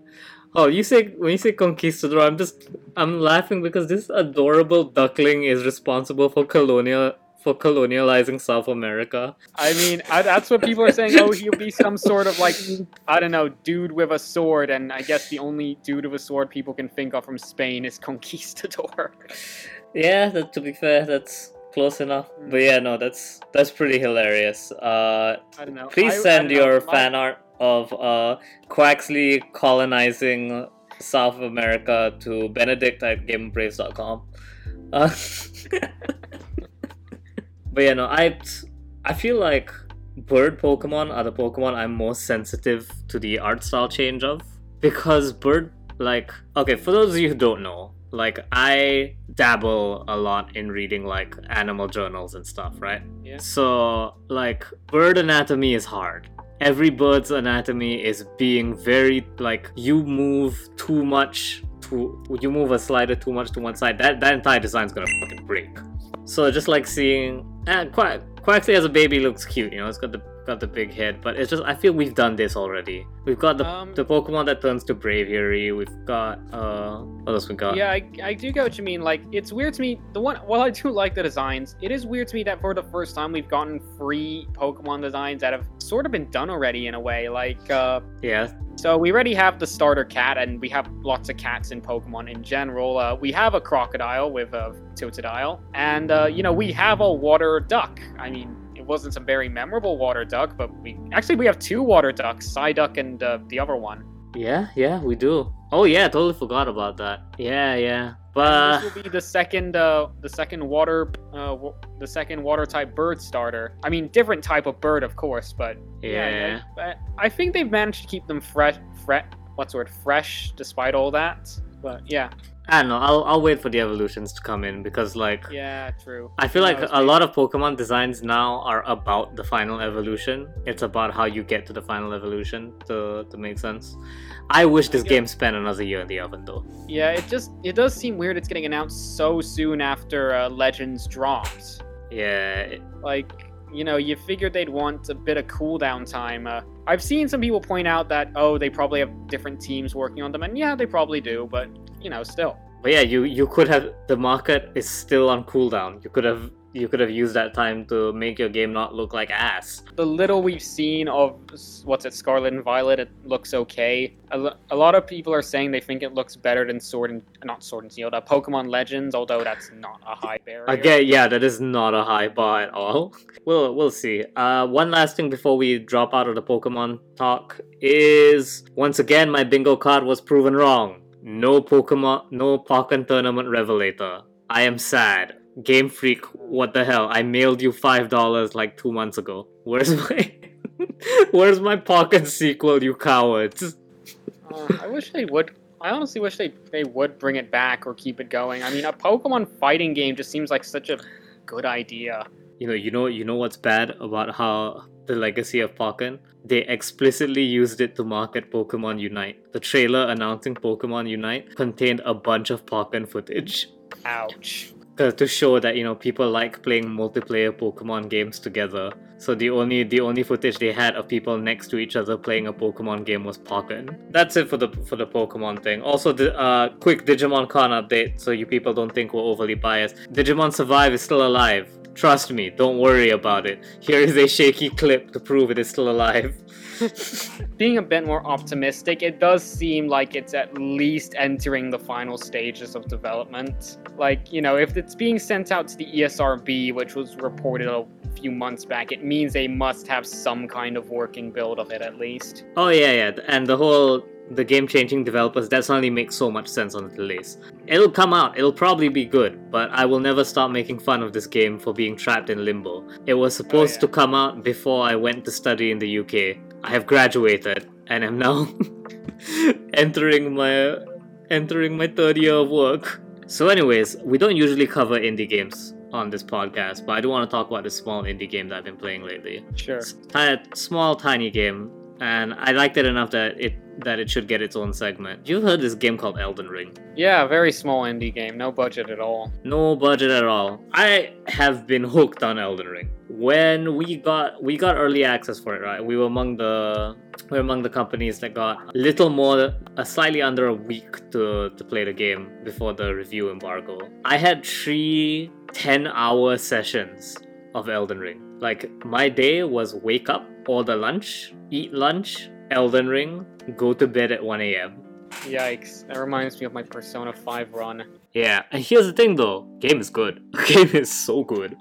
Oh, you say when you say conquistador, I'm just I'm laughing because this adorable duckling is responsible for colonial for colonializing South America. I mean, I, that's what people are saying. Oh, he'll be some sort of like I don't know, dude with a sword, and I guess the only dude with a sword people can think of from Spain is conquistador. Yeah, that, to be fair, that's close enough. But yeah, no, that's that's pretty hilarious. Uh, I don't know. please I- I send know. your fan art of uh, Quaxley colonizing South America to Benedict at GameBraves.com. Uh, but yeah, no, I I feel like bird Pokemon are the Pokemon I'm most sensitive to the art style change of because bird like okay for those of you who don't know like I dabble a lot in reading like animal journals and stuff, right? Yeah. So like bird anatomy is hard. Every bird's anatomy is being very like you move too much to you move a slider too much to one side. That that entire design's gonna fucking break. So just like seeing uh, Quack Quaxley as a baby looks cute, you know, it's got the got the big head, but it's just I feel we've done this already. We've got the Um, the Pokemon that turns to Braviary. We've got uh what else we got? Yeah, I, I do get what you mean. Like, it's weird to me. The one, while I do like the designs, it is weird to me that for the first time we've gotten free Pokemon designs that have sort of been done already in a way. Like, uh, Yeah. so we already have the starter cat, and we have lots of cats in Pokemon in general. Uh, we have a crocodile with a Totodile, and uh, you know we have a water duck. I mean, wasn't some very memorable water duck, but we actually we have two water ducks, Psyduck and uh, the other one. Yeah, yeah, we do. Oh yeah, totally forgot about that. Yeah, yeah. But this will be the second, uh, the second water, uh, w- the second water type bird starter. I mean, different type of bird, of course, but yeah. But I think they've managed to keep them fresh, fre- what's the word, fresh, despite all that. But yeah, I don't know. I'll I'll wait for the evolutions to come in because like yeah, true. I feel like a lot of Pokemon designs now are about the final evolution. It's about how you get to the final evolution to to make sense. I wish this Yeah. game spent another year in the oven though. Yeah, it just it does seem weird. It's getting announced so soon after uh, Legends drops. Yeah, it- Like, you know, you figured they'd want a bit of cooldown time. Uh, I've seen some people point out that oh, they probably have different teams working on them, and yeah, they probably do. But you know, still. but yeah, you you could have the market is still on cooldown. You could have you could have used that time to make your game not look like ass. the little we've seen of what's it scarlet and violet it looks okay a, lot of people are saying they think it looks better than sword and not sword and shield uh, pokemon legends although that's not a high barrier Again, yeah, that is not a high bar at all. We'll we'll see. Uh, one last thing before we drop out of the Pokemon talk is once again my bingo card was proven wrong. No Pokemon, no Pokken Tournament Revelator. I am sad. Game Freak, what the hell? I mailed you five dollars like two months ago. Where's my Where's my Pokken sequel, you cowards? Uh, i wish they would I honestly wish they they would bring it back or keep it going. I mean, a Pokemon fighting game just seems like such a good idea. You know, you know, you know what's bad about how the legacy of Pokken? They explicitly used it to market Pokemon Unite. The trailer announcing Pokemon Unite contained a bunch of Pokken footage. Ouch. to, show that you know people like playing multiplayer Pokemon games together. So the only the only footage they had of people next to each other playing a Pokemon game was Pokken. That's it for the for the Pokemon thing. Also, the uh, quick Digimon Con update, so you people don't think we're overly biased. Digimon Survive is still alive. Trust me, don't worry about it. Here is a shaky clip to prove it is still alive. Being a bit more optimistic, it does seem like it's at least entering the final stages of development. Like, you know, if it's being sent out to the ESRB, which was reported a few months back, it means they must have some kind of working build of it at least. Oh yeah, yeah, and the whole the game changing developers that suddenly makes so much sense on the delays. It'll come out, it'll probably be good, but I will never stop making fun of this game for being trapped in limbo. It was supposed oh, yeah. to come out before I went to study in the UK. I have graduated and am now entering my entering my third year of work. So anyways, we don't usually cover indie games on this podcast, but I do want to talk about this small indie game that I've been playing lately. Sure. It's a small, tiny game, and I liked it enough that it that it should get its own segment. You've heard this game called Elden Ring? Yeah, very small indie game, no budget at all. No budget at all. I have been hooked on Elden Ring. When we got we got early access for it, right? We were among the we were among the companies that got a little more, a slightly under a week to to play the game before the review embargo. I had three 10 hour sessions of Elden Ring. Like my day was wake up, order lunch, eat lunch, Elden Ring, go to bed at 1 a.m. Yikes. That reminds me of my Persona 5 run. Yeah, and here's the thing though, game is good. game is so good.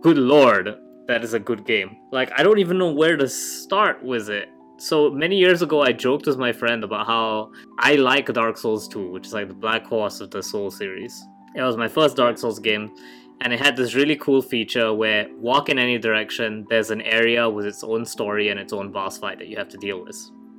good lord, that is a good game. Like I don't even know where to start with it. So many years ago, I joked with my friend about how I like Dark Souls 2, which is like the black horse of the Soul series. It was my first Dark Souls game, and it had this really cool feature where walk in any direction, there's an area with its own story and its own boss fight that you have to deal with.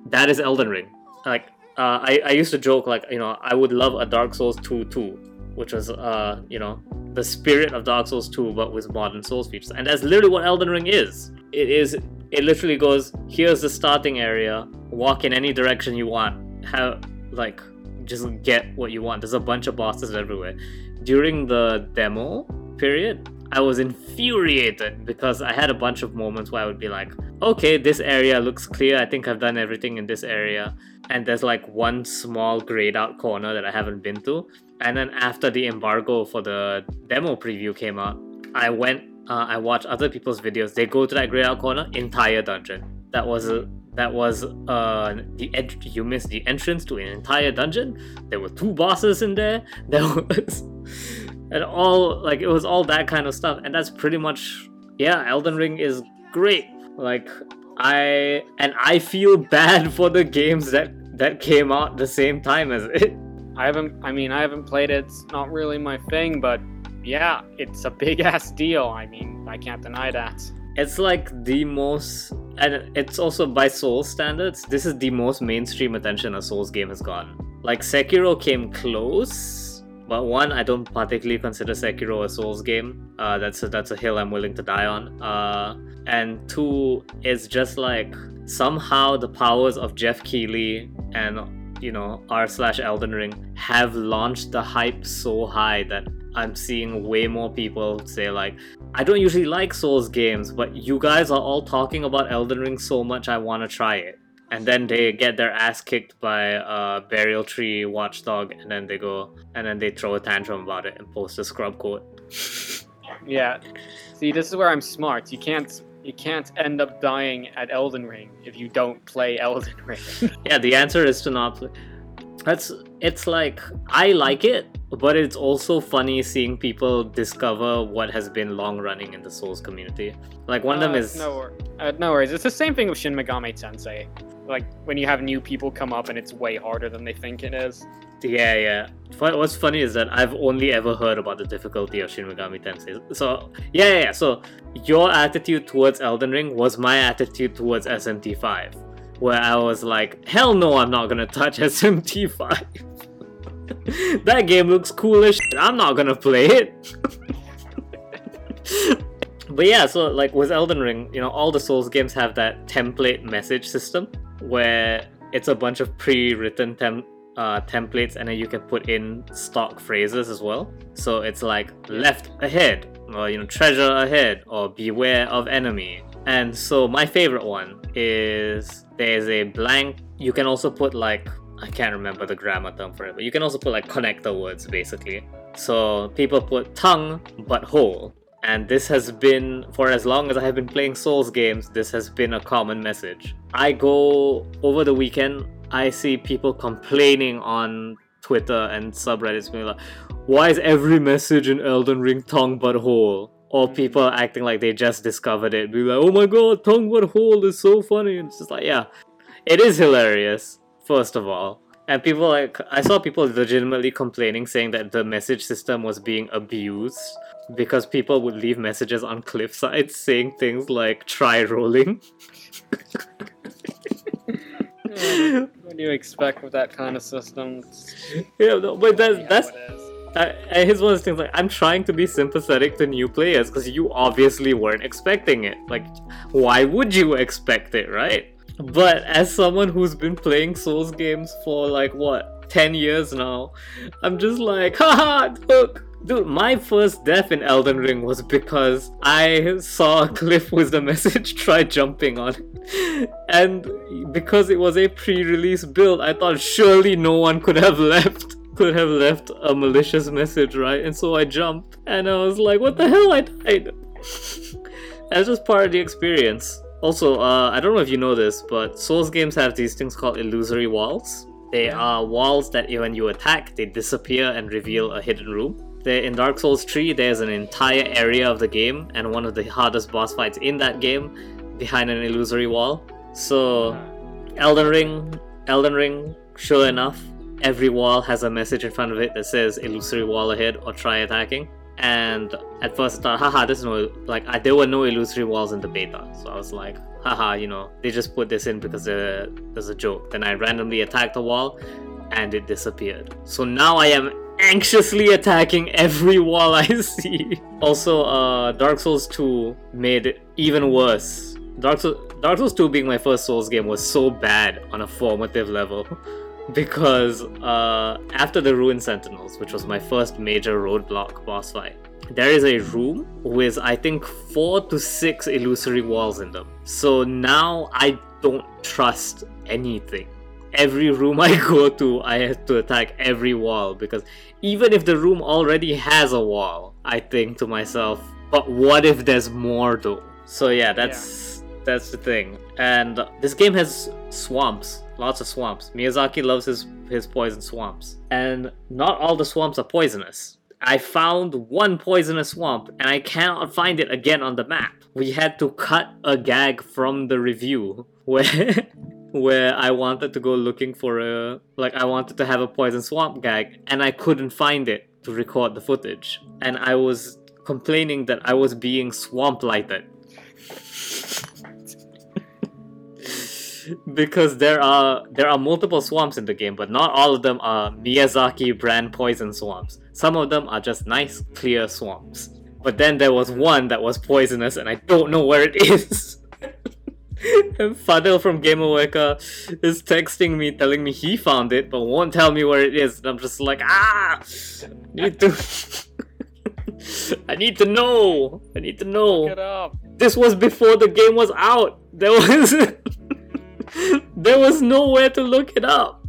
That is Elden Ring. Like, uh, I, I used to joke, like, you know, I would love a Dark Souls 2 too, which was, uh, you know, the spirit of Dark Souls 2 but with modern Souls features. And that's literally what Elden Ring is. It is, it literally goes, here's the starting area, walk in any direction you want, have, like, just get what you want. There's a bunch of bosses everywhere. During the demo period, I was infuriated because I had a bunch of moments where I would be like, okay, this area looks clear. I think I've done everything in this area. And there's like one small grayed out corner that I haven't been to. And then after the embargo for the demo preview came out, I went, uh, I watched other people's videos. They go to that grayed out corner, entire dungeon. That was a that was uh the ed- you missed the entrance to an entire dungeon there were two bosses in there there was and all like it was all that kind of stuff and that's pretty much yeah elden ring is great like i and i feel bad for the games that that came out the same time as it I haven't, I mean, I haven't played it. It's not really my thing, but yeah, it's a big ass deal. I mean, I can't deny that. it's like the most and it's also by soul standards this is the most mainstream attention a souls game has gotten like sekiro came close but one i don't particularly consider sekiro a souls game uh, that's a, that's a hill i'm willing to die on uh, and two it's just like somehow the powers of jeff keighley and you know r slash elden ring have launched the hype so high that i'm seeing way more people say like I don't usually like Souls games, but you guys are all talking about Elden Ring so much I want to try it. And then they get their ass kicked by a Burial Tree Watchdog, and then they go, and then they throw a tantrum about it and post a scrub quote. Yeah. See, this is where I'm smart. You can't, you can't end up dying at Elden Ring if you don't play Elden Ring. yeah, the answer is to not play. That's it's like I like it, but it's also funny seeing people discover what has been long running in the Souls community. Like one of them Uh, is no, wor- uh, no worries. It's the same thing with Shin Megami Tensei. Like when you have new people come up and it's way harder than they think it is. Yeah, yeah. What's funny is that I've only ever heard about the difficulty of Shin Megami Tensei. So, yeah, yeah, yeah. So, your attitude towards Elden Ring was my attitude towards SMT5. where I was like, hell no, I'm not gonna touch SMT5. that game looks cool as shit. I'm not gonna play it. but yeah, so like with Elden Ring, you know, all the Souls games have that template message system where it's a bunch of pre-written tem- uh, templates and then you can put in stock phrases as well. So it's like left ahead, or you know, treasure ahead, or beware of enemy. And so my favorite one is there's a blank. You can also put like I can't remember the grammar term for it, but you can also put like connector words basically. So people put tongue but hole. And this has been, for as long as I have been playing Souls games, this has been a common message. I go over the weekend, I see people complaining on Twitter and subreddits being like, why is every message in Elden Ring tongue but hole? Or mm. people acting like they just discovered it, be like, oh my god, tongue but hole is so funny. And it's just like, yeah, it is hilarious, first of all. And people like, I saw people legitimately complaining, saying that the message system was being abused because people would leave messages on cliff sides saying things like try rolling. what do you expect with that kind of system? yeah, no, but that's Yeah, that's what it is. uh, and here's one of those things like I'm trying to be sympathetic to new players because you obviously weren't expecting it. Like, why would you expect it, right? But as someone who's been playing Souls games for like what 10 years now, I'm just like, haha, look. Dude, my first death in Elden Ring was because I saw a cliff with the message try jumping on it. And because it was a pre-release build, I thought surely no one could have left could have left a malicious message, right? And so I jumped and I was like, what the hell? I died. That's just part of the experience. Also, uh, I don't know if you know this, but Souls games have these things called illusory walls. They are walls that when you attack, they disappear and reveal a hidden room. There, in Dark Souls 3, there's an entire area of the game and one of the hardest boss fights in that game behind an illusory wall. So, Elden Ring, Elden Ring, sure enough, every wall has a message in front of it that says illusory wall ahead or try attacking. And at first I thought, haha, there's no like I, there were no illusory walls in the beta. So I was like, haha, you know, they just put this in because there- there's a joke. Then I randomly attacked the wall and it disappeared. So now I am anxiously attacking every wall I see. Also, uh, Dark Souls 2 made it even worse. Dark Souls, Dark Souls 2 being my first Souls game was so bad on a formative level. because uh, after the Ruined Sentinels, which was my first major roadblock boss fight, there is a room with I think four to six illusory walls in them. So now I don't trust anything. Every room I go to, I have to attack every wall because even if the room already has a wall, I think to myself, but what if there's more though? So yeah, that's that's the thing. And this game has swamps, lots of swamps. Miyazaki loves his his poison swamps, and not all the swamps are poisonous. I found one poisonous swamp, and I cannot find it again on the map. We had to cut a gag from the review where where I wanted to go looking for a like I wanted to have a poison swamp gag, and I couldn't find it to record the footage, and I was complaining that I was being swamp lighted. because there are there are multiple swamps in the game, but not all of them are Miyazaki brand poison swamps. Some of them are just nice, clear swamps. But then there was one that was poisonous, and I don't know where it is. and Fadil from Gamerweka is texting me, telling me he found it, but won't tell me where it is. And I'm just like, ah, need to. I need to know. I need to know Look it up. this was before the game was out. There was there was nowhere to look it up.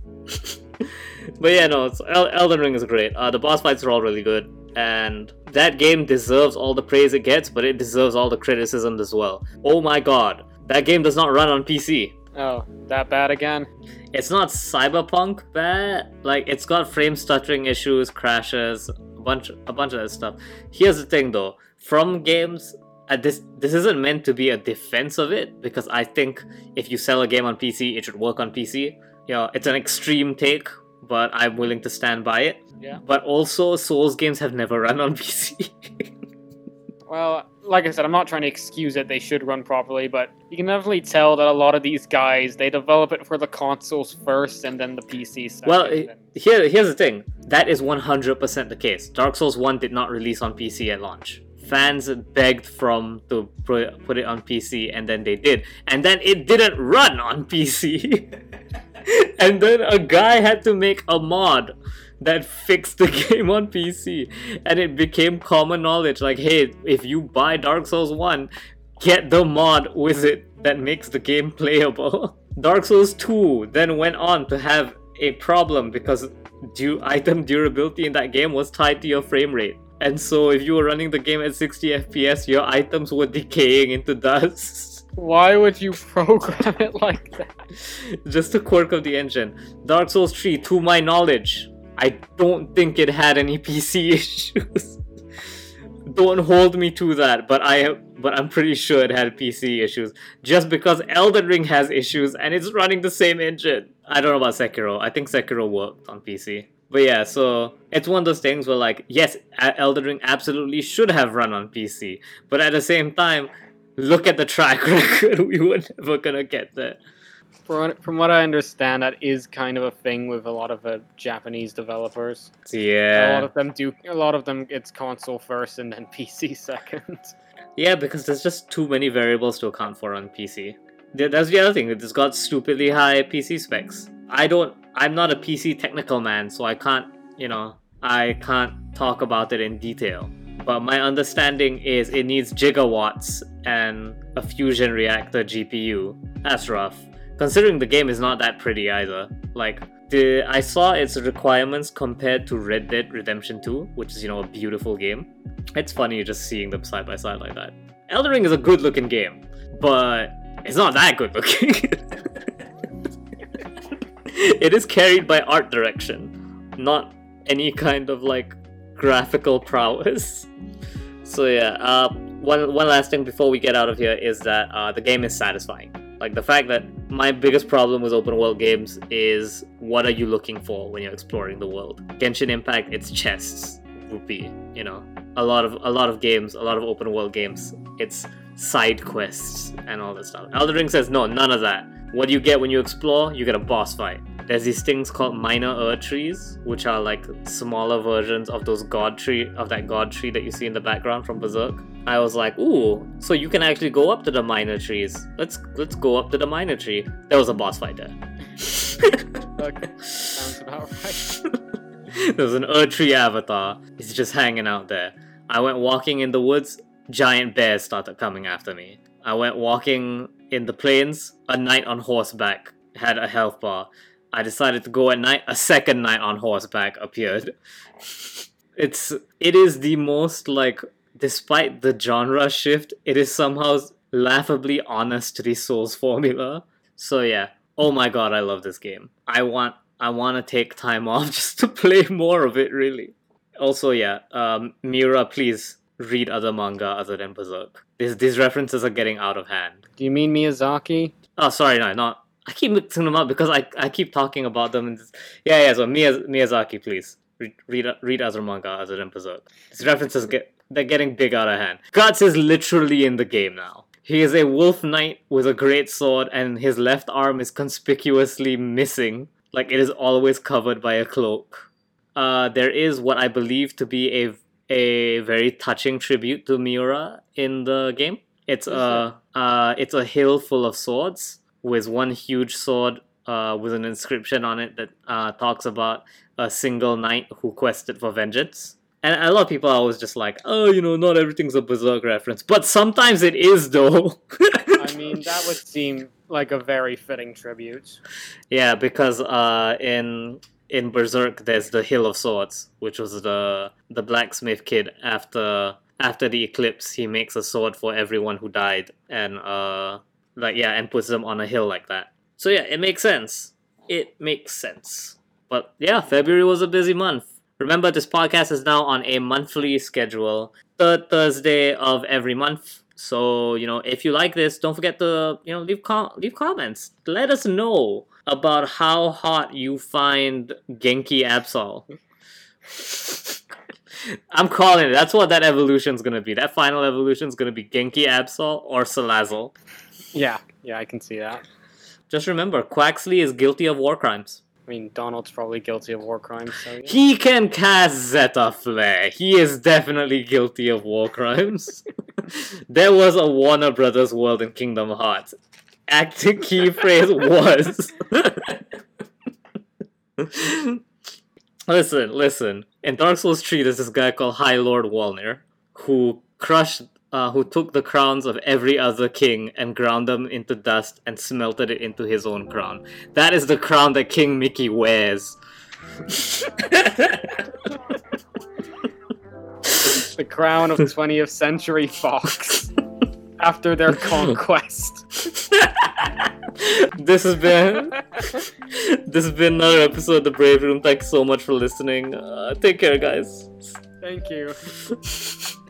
but yeah, no, El- Elden Ring is great. Uh, the boss fights are all really good, and that game deserves all the praise it gets, but it deserves all the criticism as well. Oh my god, that game does not run on PC. Oh, that bad again? It's not cyberpunk bad. Like it's got frame stuttering issues, crashes, a bunch a bunch of that stuff. Here's the thing though, from games uh, this this isn't meant to be a defense of it because I think if you sell a game on PC, it should work on PC. You know, it's an extreme take, but I'm willing to stand by it. Yeah. But also, Souls games have never run on PC. Well, like I said, I'm not trying to excuse it. They should run properly, but you can definitely tell that a lot of these guys they develop it for the consoles first and then the PC. Well, here here's the thing. That is 100% the case. Dark Souls 1 did not release on PC at launch. Fans begged from to put it on PC and then they did. And then it didn't run on PC. and then a guy had to make a mod that fixed the game on PC. And it became common knowledge like, hey, if you buy Dark Souls 1, get the mod with it that makes the game playable. Dark Souls 2 then went on to have a problem because du- item durability in that game was tied to your frame rate. And so if you were running the game at 60 FPS, your items were decaying into dust. why would you program it like that? Just a quirk of the engine. Dark Souls 3, to my knowledge, I don't think it had any PC issues. don't hold me to that, but I but I'm pretty sure it had PC issues. Just because Elden Ring has issues and it's running the same engine. I don't know about Sekiro. I think Sekiro worked on PC. But yeah, so it's one of those things where like, yes, Elden Ring absolutely should have run on PC, but at the same time, look at the track record. We were never gonna get there. From, from what I understand, that is kind of a thing with a lot of uh, Japanese developers. Yeah, a lot of them do. A lot of them, it's console first and then PC second. Yeah, because there's just too many variables to account for on PC. That's the other thing. It's got stupidly high PC specs. I don't. I'm not a PC technical man, so I can't. You know, I can't talk about it in detail. But my understanding is it needs gigawatts and a fusion reactor GPU. That's rough. Considering the game is not that pretty either. Like the I saw its requirements compared to Red Dead Redemption 2, which is you know a beautiful game. It's funny just seeing them side by side like that. Elden Ring is a good looking game, but it's not that good looking. it is carried by art direction, not any kind of like graphical prowess. So yeah, uh, one one last thing before we get out of here is that uh, the game is satisfying. Like the fact that my biggest problem with open world games is what are you looking for when you're exploring the world? Genshin Impact, it's chests, rupee, you know. A lot of a lot of games, a lot of open world games, it's side quests and all that stuff. Elden Ring says no, none of that. What do you get when you explore? You get a boss fight. There's these things called minor Erdtrees, which are like smaller versions of those god tree of that god tree that you see in the background from Berserk. I was like, ooh, so you can actually go up to the minor trees. Let's let's go up to the minor tree. There was a boss fight there. Okay, sounds about right. there an Erdtree avatar. He's just hanging out there. I went walking in the woods. Giant bears started coming after me. I went walking in the plains. A knight on horseback had a health bar. I decided to go at night. A second night on horseback appeared. It's it is the most like despite the genre shift, it is somehow laughably honest to the Souls formula. So yeah. Oh my god, I love this game. I want I want to take time off just to play more of it really. Also yeah, um Miura please read other manga other than Berserk. These these references are getting out of hand. Do you mean Miyazaki? Oh, sorry, no, not. I keep mixing them up because I, I keep talking about them. And just, yeah, yeah. So Miyaz- Miyazaki, please read read, read other manga other than Berserk. These references get they're getting big out of hand. Guts is literally in the game now. He is a wolf knight with a great sword, and his left arm is conspicuously missing, like it is always covered by a cloak. Uh, there is what I believe to be a a very touching tribute to Miura in the game. It's a uh, it's a hill full of swords with one huge sword uh, with an inscription on it that uh, talks about a single knight who quested for vengeance. And a lot of people are always just like, oh, you know, not everything's a Berserk reference, but sometimes it is though. I mean, that would seem like a very fitting tribute. Yeah, because uh, in in Berserk, there's the Hill of Swords, which was the the blacksmith kid. After after the eclipse, he makes a sword for everyone who died, and uh, like yeah, and puts them on a hill like that. So yeah, it makes sense. It makes sense. But yeah, February was a busy month. Remember, this podcast is now on a monthly schedule, third Thursday of every month. So you know, if you like this, don't forget to you know leave com- leave comments. Let us know about how hot you find Genki Absol. I'm calling it. That's what that evolution's gonna be. That final evolution's gonna be Genki Absol or Salazzle. Yeah, yeah, I can see that. Just remember, Quaxly is guilty of war crimes. I mean, Donald's probably guilty of war crimes. So yeah. He can cast Zettaflare. He is definitely guilty of war crimes. there was a Warner Brothers world in Kingdom Hearts. Active key phrase was. listen, listen. In Dark Souls 3, there's this guy called High Lord Wolnir who crushed, uh, who took the crowns of every other king and ground them into dust and smelted it into his own crown. That is the crown that King Mickey wears. the crown of 20th century Fox after their conquest. this has been this has been another episode of the Brave Room. Thanks so much for listening. Uh, take care, guys. Thank you.